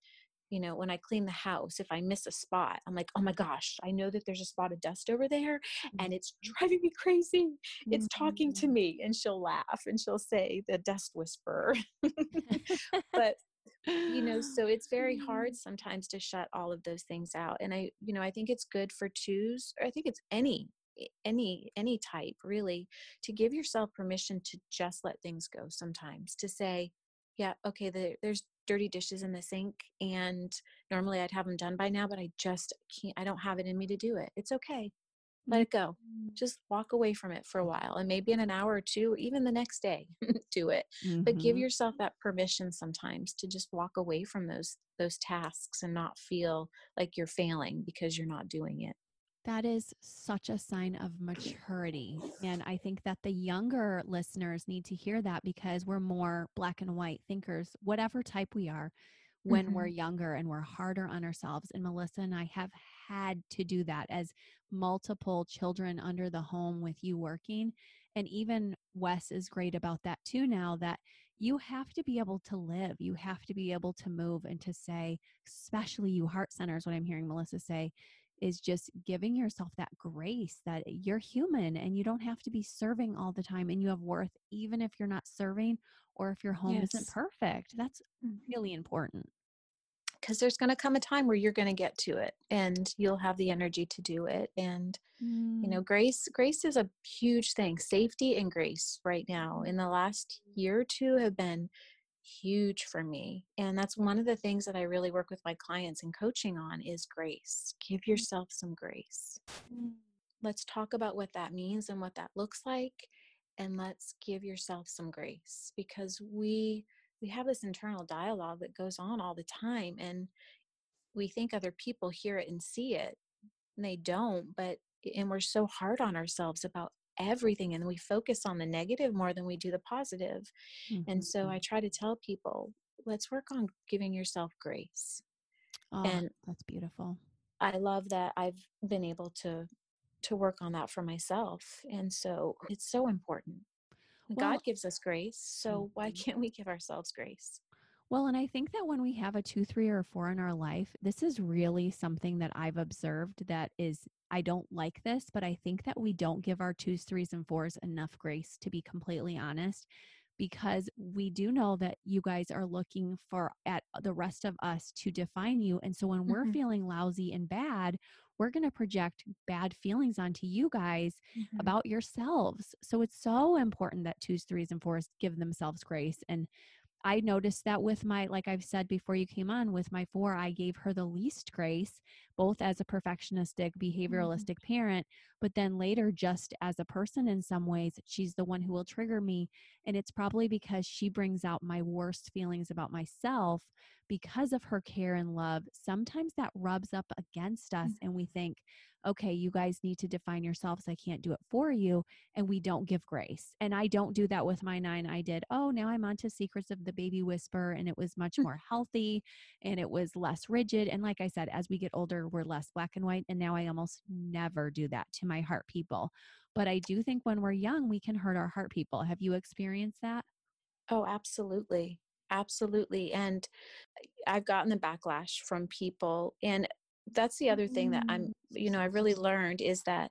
you know, when I clean the house, if I miss a spot, I'm like, oh my gosh, I know that there's a spot of dust over there and it's mm-hmm. driving me crazy. It's talking to mm-hmm. me. And she'll laugh and she'll say, the dust whisperer. but, you know, so it's very hard mm-hmm. sometimes to shut all of those things out. And I, you know, I think it's good for twos, or I think it's any any any type really to give yourself permission to just let things go sometimes to say yeah okay the, there's dirty dishes in the sink and normally I'd have them done by now, but I just can't, I don't have it in me to do it. It's okay. Let it go. Mm. Just walk away from it for a while and maybe in an hour or two, even the next day, do it. Mm-hmm. But give mm-hmm. yourself that permission sometimes to just walk away from those those tasks and not feel like you're failing because you're not doing it. That is such a sign of maturity. And I think that the younger listeners need to hear that because we're more black and white thinkers, whatever type we are, when mm-hmm. we're younger and we're harder on ourselves. And Melissa and I have had to do that as multiple children under the home with you working. And even Wes is great about that too now that you have to be able to live. You have to be able to move and to say, especially you heart centers, what I'm hearing Melissa say, is just giving yourself that grace that you're human and you don't have to be serving all the time and you have worth even if you're not serving or if your home yes. isn't perfect. That's mm-hmm. really important. Because there's going to come a time where you're going to get to it and you'll have the energy to do it. And, mm. you know, mm. grace, grace is a huge thing. Safety and grace right now in the last year or two have been huge for me and that's one of the things that i really work with my clients and coaching on is grace give mm. yourself some grace mm. let's talk about what that means and what that looks like and let's give yourself some grace because we we have this internal dialogue that goes on all the time and we think other people hear it and see it and they don't but and we're so hard on ourselves about everything and we focus on the negative more than we do the positive. Mm-hmm. And so I try to tell people, let's work on giving yourself grace. Oh, and that's beautiful. I love that I've been able to to work on that for myself. And so it's so important. Well, God gives us grace, so why mm-hmm. can't we give ourselves grace? Well, and I think that when we have a two, three, or four in our life, this is really something that I've observed that is, I don't like this, but I think that we don't give our twos, threes, and fours enough grace, to be completely honest because we do know that you guys are looking for at the rest of us to define you and so when we're mm-hmm. feeling lousy and bad we're going to project bad feelings onto you guys mm-hmm. about yourselves so it's so important that twos threes and fours give themselves grace and I noticed that with my, like I've said before you came on, with my four, I gave her the least grace, both as a perfectionistic, mm-hmm. behavioralistic mm-hmm. parent, but then later just as a person in some ways. She's the one who will trigger me. And it's probably because she brings out my worst feelings about myself because of her care and love. Sometimes that rubs up against us, mm-hmm. and we think, okay, you guys need to define yourselves. I can't do it for you. And we don't give grace. And I don't do that with my nine. I did, oh, now I'm on to Secrets of the Baby Whisper. And it was much more healthy and it was less rigid. And like I said, as we get older, we're less black and white. And now I almost never do that to my heart people. But I do think when we're young, we can hurt our heart people. Have you experienced that? Oh, absolutely. Absolutely. And I've gotten the backlash from people. And that's the other thing that i'm you know i really learned is that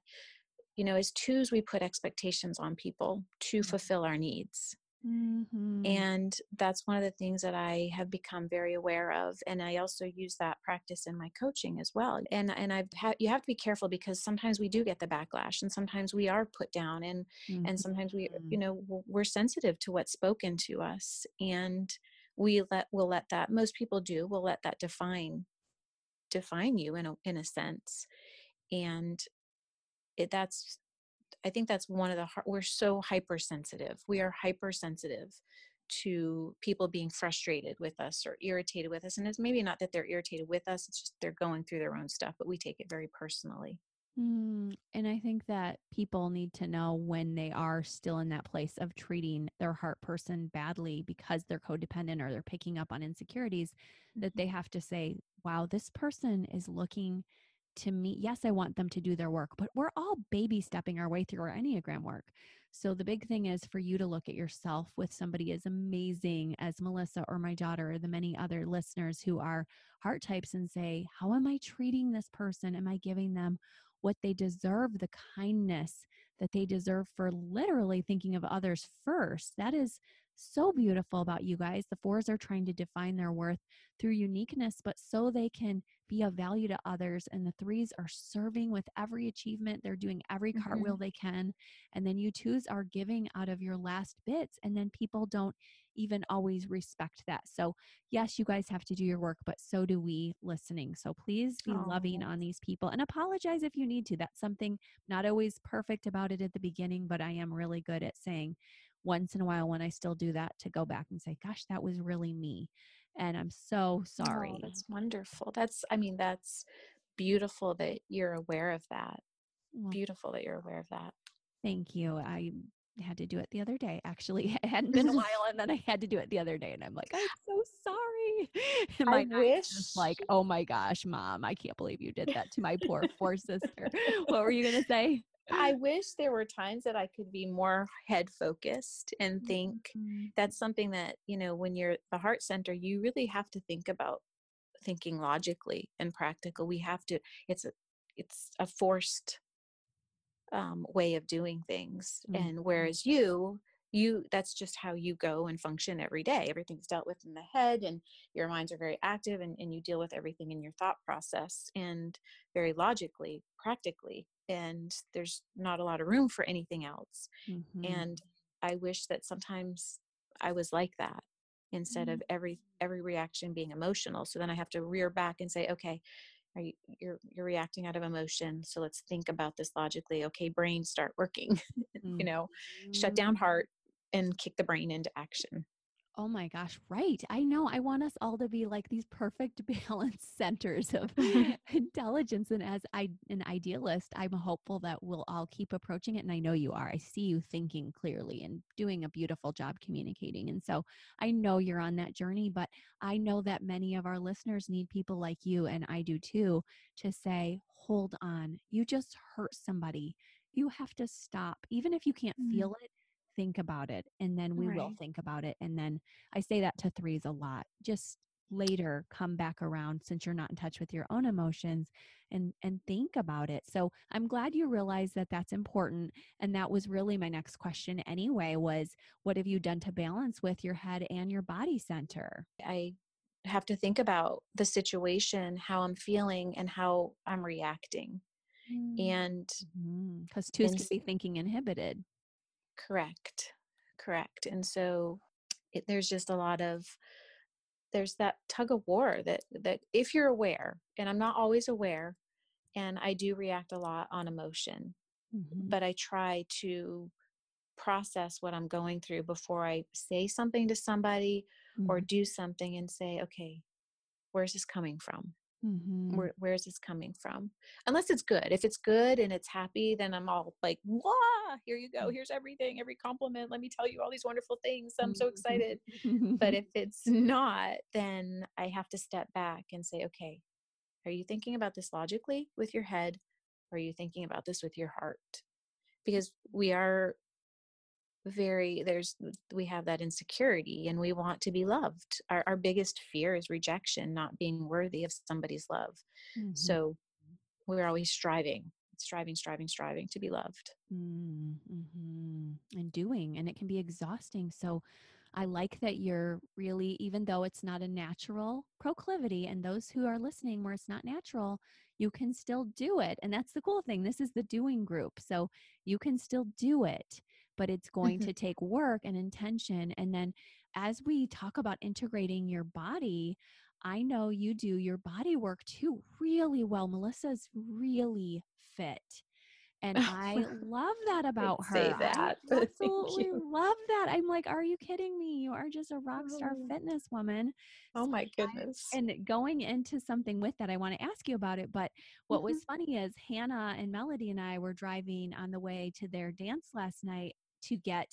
you know as twos we put expectations on people to mm-hmm. fulfill our needs mm-hmm. and that's one of the things that i have become very aware of and i also use that practice in my coaching as well and and i've had you have to be careful because sometimes we do get the backlash and sometimes we are put down and mm-hmm. and sometimes we you know we're sensitive to what's spoken to us and we let we'll let that most people do we'll let that define define you in a in a sense and it that's i think that's one of the we're so hypersensitive we are hypersensitive to people being frustrated with us or irritated with us and it's maybe not that they're irritated with us it's just they're going through their own stuff but we take it very personally Mm, and I think that people need to know when they are still in that place of treating their heart person badly because they're codependent or they're picking up on insecurities, mm-hmm. that they have to say, wow, this person is looking to me. Yes, I want them to do their work, but we're all baby stepping our way through our Enneagram work. So the big thing is for you to look at yourself with somebody as amazing as Melissa or my daughter or the many other listeners who are heart types and say, how am I treating this person? Am I giving them what they deserve, the kindness that they deserve for literally thinking of others first. That is so beautiful about you guys. The fours are trying to define their worth through uniqueness, but so they can be of value to others. And the threes are serving with every achievement. They're doing every mm-hmm. cartwheel they can. And then you twos are giving out of your last bits. And then people don't even always respect that. So, yes, you guys have to do your work, but so do we listening. So, please be oh. loving on these people and apologize if you need to. That's something not always perfect about it at the beginning, but I am really good at saying once in a while when I still do that to go back and say, gosh, that was really me. And I'm so oh, sorry. Oh, that's wonderful. That's, I mean, that's beautiful that you're aware of that. Well, beautiful that you're aware of that. Thank you. I had to do it the other day. Actually, it hadn't been a while, and then I had to do it the other day, and I'm like, I'm so sorry. And my I wish, just like, oh my gosh, mom, I can't believe you did that to my poor poor sister. What were you gonna say? I wish there were times that I could be more head focused and think mm-hmm. that's something that, you know, when you're the heart center, you really have to think about thinking logically and practical. We have to, it's a, it's a forced um, way of doing things. Mm-hmm. And whereas you, you that's just how you go and function every day everything's dealt with in the head and your minds are very active and, and you deal with everything in your thought process and very logically practically and there's not a lot of room for anything else mm-hmm. and i wish that sometimes i was like that instead mm-hmm. of every every reaction being emotional so then i have to rear back and say okay are you you're you're reacting out of emotion so let's think about this logically okay brain start working mm-hmm. you know shut down heart and kick the brain into action Oh my gosh, right. I know. I want us all to be like these perfect balanced centers of intelligence. And as I an idealist, I'm hopeful that we'll all keep approaching it. And I know you are. I see you thinking clearly and doing a beautiful job communicating. And so I know you're on that journey, but I know that many of our listeners need people like you, and I do too, to say, hold on, you just hurt somebody. You have to stop. Even if you can't mm. feel it, think about it and then we right. will think about it and then i say that to threes a lot just later come back around since you're not in touch with your own emotions and and think about it so i'm glad you realized that that's important and that was really my next question anyway was what have you done to balance with your head and your body center i have to think about the situation how i'm feeling and how i'm reacting mm. and because mm-hmm. twos can be thinking inhibited correct correct and so it, there's just a lot of there's that tug of war that that if you're aware and i'm not always aware and i do react a lot on emotion mm-hmm. but i try to process what i'm going through before i say something to somebody mm-hmm. or do something and say okay where's this coming from Mm-hmm. Where, where is this coming from? Unless it's good. If it's good and it's happy, then I'm all like, "Wow, here you go. Mm. Here's everything, every compliment. Let me tell you all these wonderful things. I'm so excited." but if it's not, then I have to step back and say, "Okay, are you thinking about this logically with your head, or are you thinking about this with your heart?" Because we are very there's we have that insecurity and we want to be loved our, our biggest fear is rejection not being worthy of somebody's love mm-hmm. so we're always striving striving striving striving to be loved mm-hmm. and doing and it can be exhausting so I like that you're really, even though it's not a natural proclivity, and those who are listening where it's not natural, you can still do it. And that's the cool thing. This is the doing group. So you can still do it but it's going mm-hmm. to take work and intention. And then as we talk about integrating your body, I know you do your body work too really well. Melissa's really fit. And I love that about her. Say that. I absolutely love that. I'm like, are you kidding me? You are just a rock star oh. fitness woman. Oh my goodness. I, and going into something with that, I want to ask you about it. But what mm-hmm. was funny is Hannah and Melody and I were driving on the way to their dance last night to get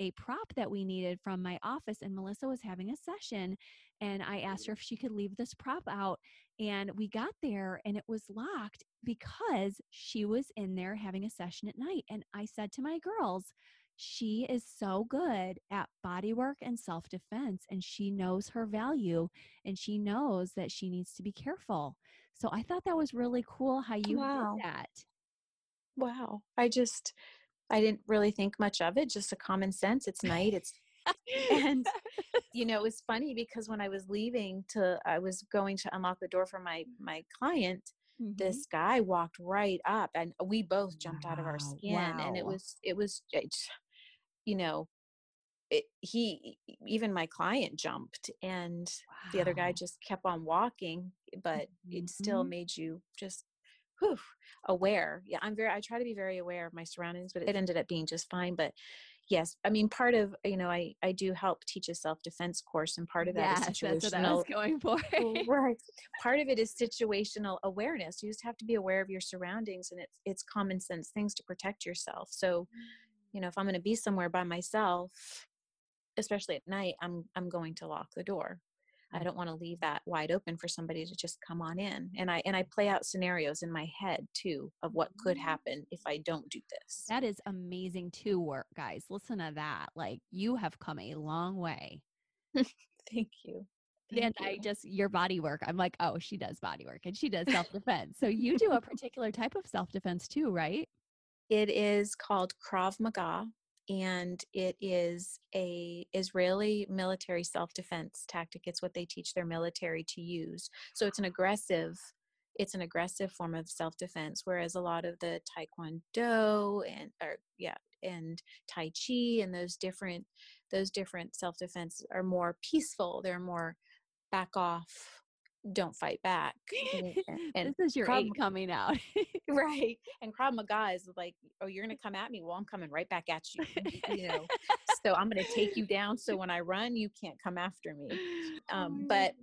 a prop that we needed from my office and Melissa was having a session and I asked her if she could leave this prop out and we got there and it was locked because she was in there having a session at night and I said to my girls she is so good at body work and self defense and she knows her value and she knows that she needs to be careful. So I thought that was really cool how you wow. did that. Wow. I just I didn't really think much of it, just a common sense. It's night. It's and you know, it was funny because when I was leaving to I was going to unlock the door for my my client, mm-hmm. this guy walked right up and we both jumped wow. out of our skin wow. and it was it was it, you know, it, he even my client jumped and wow. the other guy just kept on walking but mm-hmm. it still mm-hmm. made you just whew, aware. Yeah, I'm very, I try to be very aware of my surroundings, but it ended up being just fine. But yes, I mean, part of, you know, I, I do help teach a self-defense course and part of that yes, is situational. That's what I was going for. right. Part of it is situational awareness. You just have to be aware of your surroundings and it's, it's common sense things to protect yourself. So, you know, if I'm going to be somewhere by myself, especially at night, I'm, I'm going to lock the door I don't want to leave that wide open for somebody to just come on in. And I and I play out scenarios in my head too of what could mm. happen if I don't do this. That is amazing too work, guys. Listen to that. Like you have come a long way. Thank you. Thank and you. I just your body work. I'm like, oh, she does body work and she does self defense. so you do a particular type of self defense too, right? It is called Krav Maga and it is a israeli military self-defense tactic it's what they teach their military to use so it's an aggressive it's an aggressive form of self-defense whereas a lot of the taekwondo and or yeah and tai chi and those different those different self-defense are more peaceful they're more back off don't fight back. And, and this is your Krav, coming out. right. And Krav Maga is like, oh, you're going to come at me. Well, I'm coming right back at you. you know, so I'm going to take you down. So when I run, you can't come after me. Um, but,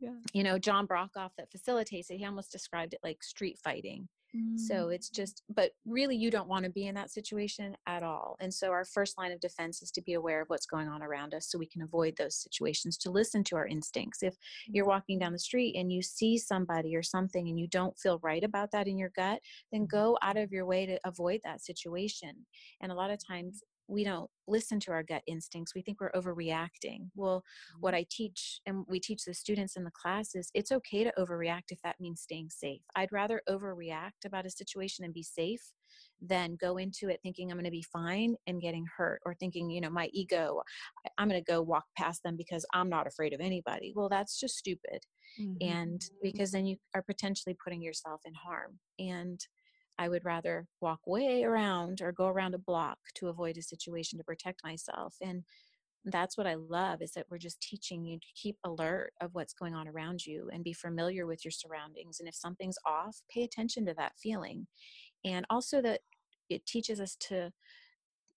yeah. you know, John Brockoff that facilitates it, he almost described it like street fighting. So mm. it's just, but really, you don't want to be in that situation at all. And so, our first line of defense is to be aware of what's going on around us so we can avoid those situations, to listen to our instincts. If you're walking down the street and you see somebody or something and you don't feel right about that in your gut, then mm-hmm. go out of your way to avoid that situation. And a lot of times, we don't listen to our gut instincts we think we're overreacting. Well what mm-hmm. i teach and we teach the students in the class is it's okay to overreact if that means staying safe. I'd rather overreact about a situation and be safe than go into it thinking i'm going to be fine and getting hurt or thinking you know my ego i'm going to go walk past them because i'm not afraid of anybody. Well that's just stupid. Mm-hmm. and because then you are potentially putting yourself in harm. And I would rather walk way around or go around a block to avoid a situation to protect myself. And that's what I love is that we're just teaching you to keep alert of what's going on around you and be familiar with your surroundings. And if something's off, pay attention to that feeling. And also that it teaches us to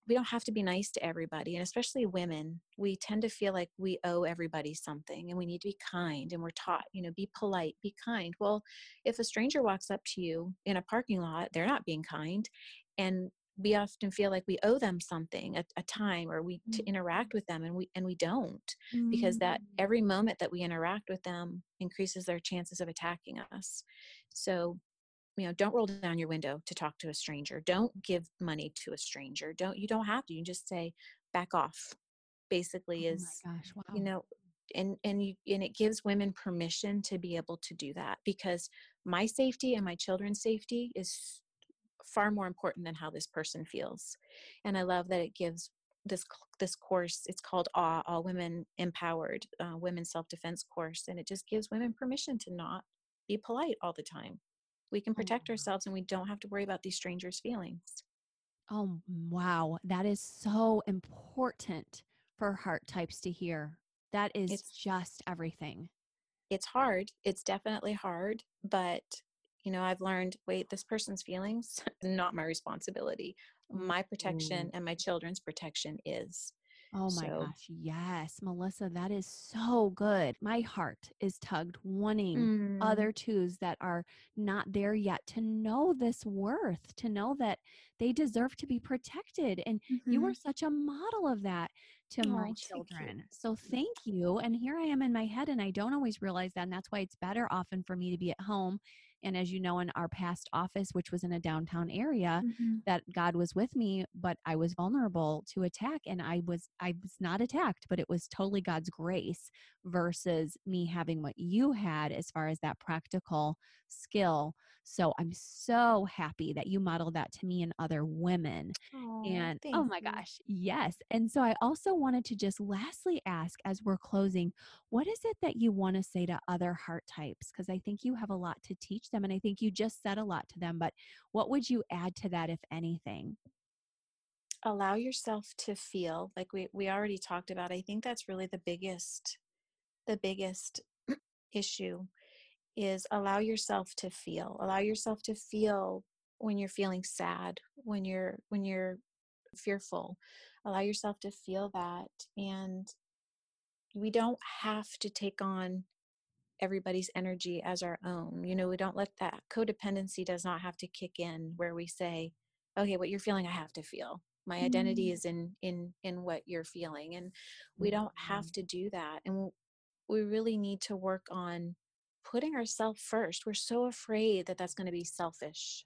we don't have to be nice to everybody and especially women we tend to feel like we owe everybody something and we need to be kind and we're taught you know be polite be kind well if a stranger walks up to you in a parking lot they're not being kind and we often feel like we owe them something a, a time or we to mm-hmm. interact with them and we and we don't mm-hmm. because that mm. every moment that we interact with them increases their chances of attacking us so you know don't roll down your window to talk to a stranger. Don't give money to a stranger. Don't you don't have to. You just say back off basically oh is gosh, wow. you know and and you and it gives women permission to be able to do that because my safety and my children's safety is far more important than how this person feels. And i love that it gives this this course it's called awe all women empowered uh, women self-defense course and it just gives women permission to not be polite all the time we can mm. protect oh. ourselves and we don't have to worry about these strangers' feelings. Oh, wow. That is so important for heart types to hear. That is it's, just everything. It's hard. It's definitely hard. But, you know, I've learned wait, this person's feelings, not my responsibility. My mm. protection and my children's protection is. Oh my so. gosh, yes, Melissa, that is so good. My heart is tugged, wanting mm. other twos that are not there yet to know this worth, to know that they deserve to be protected. And mm-hmm. you are such a model of that to oh, my children. Thank so thank you. And here I am in my head, and I don't always realize that. And that's why it's better often for me to be at home and as you know in our past office which was in a downtown area mm-hmm. that god was with me but i was vulnerable to attack and i was i was not attacked but it was totally god's grace versus me having what you had as far as that practical skill so i'm so happy that you modeled that to me and other women oh, and oh my you. gosh yes and so i also wanted to just lastly ask as we're closing what is it that you want to say to other heart types because i think you have a lot to teach them. And I think you just said a lot to them, but what would you add to that, if anything? Allow yourself to feel like we, we already talked about. I think that's really the biggest, the biggest issue is allow yourself to feel. Allow yourself to feel when you're feeling sad, when you're when you're fearful. Allow yourself to feel that and we don't have to take on everybody's energy as our own. You know, we don't let that codependency does not have to kick in where we say, okay, what you're feeling, I have to feel. My mm-hmm. identity is in in in what you're feeling, and we don't have mm-hmm. to do that. And we really need to work on putting ourselves first. We're so afraid that that's going to be selfish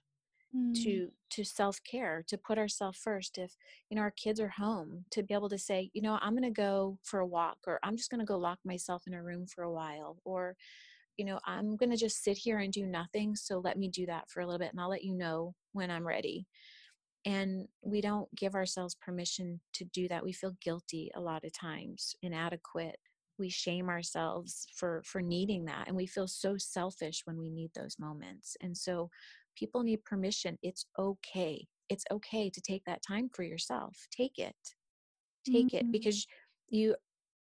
mm. to to self-care to put ourselves first if you know our kids are home to be able to say you know i'm going to go for a walk or i'm just going to go lock myself in a room for a while or you know i'm going to just sit here and do nothing so let me do that for a little bit and i'll let you know when i'm ready and we don't give ourselves permission to do that we feel guilty a lot of times inadequate we shame ourselves for for needing that and we feel so selfish when we need those moments and so people need permission. It's okay. It's okay to take that time for yourself. Take it. Take mm-hmm. it because you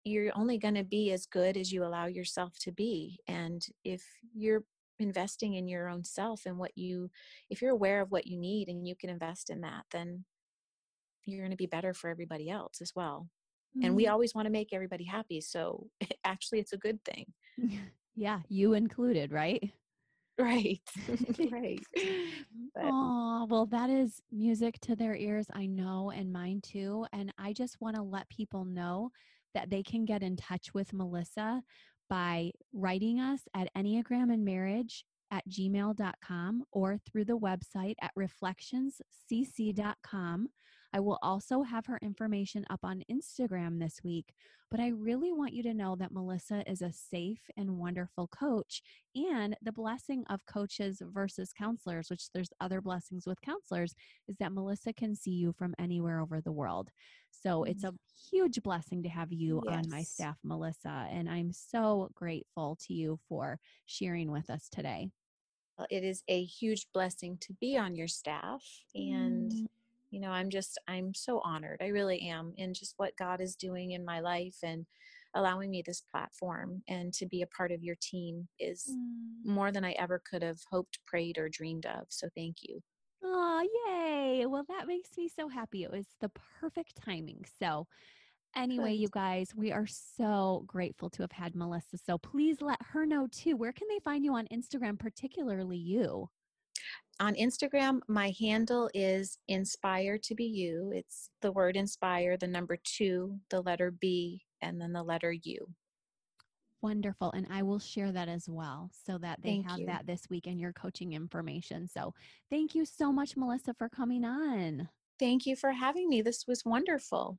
you're only going to be as good as you allow yourself to be and if you're investing in your own self and what you if you're aware of what you need and you can invest in that then you're going to be better for everybody else as well mm-hmm. and we mm-hmm. always want to make everybody happy so actually it's a good thing yeah you included right right right oh well that is music to their ears i know and mine too and i just want to let people know that they can get in touch with melissa by writing us at enneagram and marriage at gmail.com or through the website at reflectionscc.com I will also have her information up on Instagram this week. But I really want you to know that Melissa is a safe and wonderful coach. And the blessing of coaches versus counselors, which there's other blessings with counselors, is that Melissa can see you from anywhere over the world. So it's a huge blessing to have you yes. on my staff, Melissa. And I'm so grateful to you for sharing with us today. Well, it is a huge blessing to be on your staff. And, mm. You know, I'm just, I'm so honored. I really am in just what God is doing in my life and allowing me this platform and to be a part of your team is mm. more than I ever could have hoped, prayed, or dreamed of. So thank you. Oh, yay. Well, that makes me so happy. It was the perfect timing. So, anyway, Good. you guys, we are so grateful to have had Melissa. So, please let her know too. Where can they find you on Instagram, particularly you? On Instagram, my handle is inspire to be you. It's the word inspire, the number two, the letter B, and then the letter U. Wonderful. And I will share that as well so that they thank have you. that this week in your coaching information. So thank you so much, Melissa, for coming on. Thank you for having me. This was wonderful.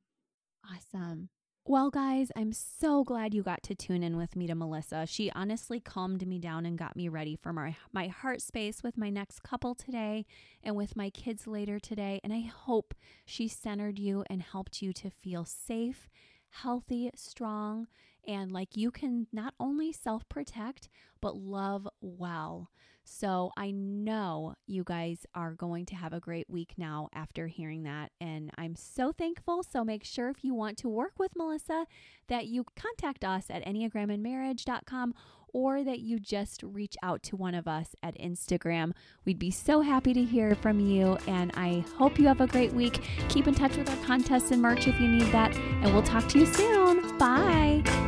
Awesome. Well, guys, I'm so glad you got to tune in with me to Melissa. She honestly calmed me down and got me ready for my, my heart space with my next couple today and with my kids later today. And I hope she centered you and helped you to feel safe, healthy, strong, and like you can not only self protect, but love well. So I know you guys are going to have a great week now after hearing that. And I'm so thankful. So make sure if you want to work with Melissa that you contact us at enneagramandmarriage.com or that you just reach out to one of us at Instagram. We'd be so happy to hear from you. And I hope you have a great week. Keep in touch with our contests and merch if you need that. And we'll talk to you soon. Bye.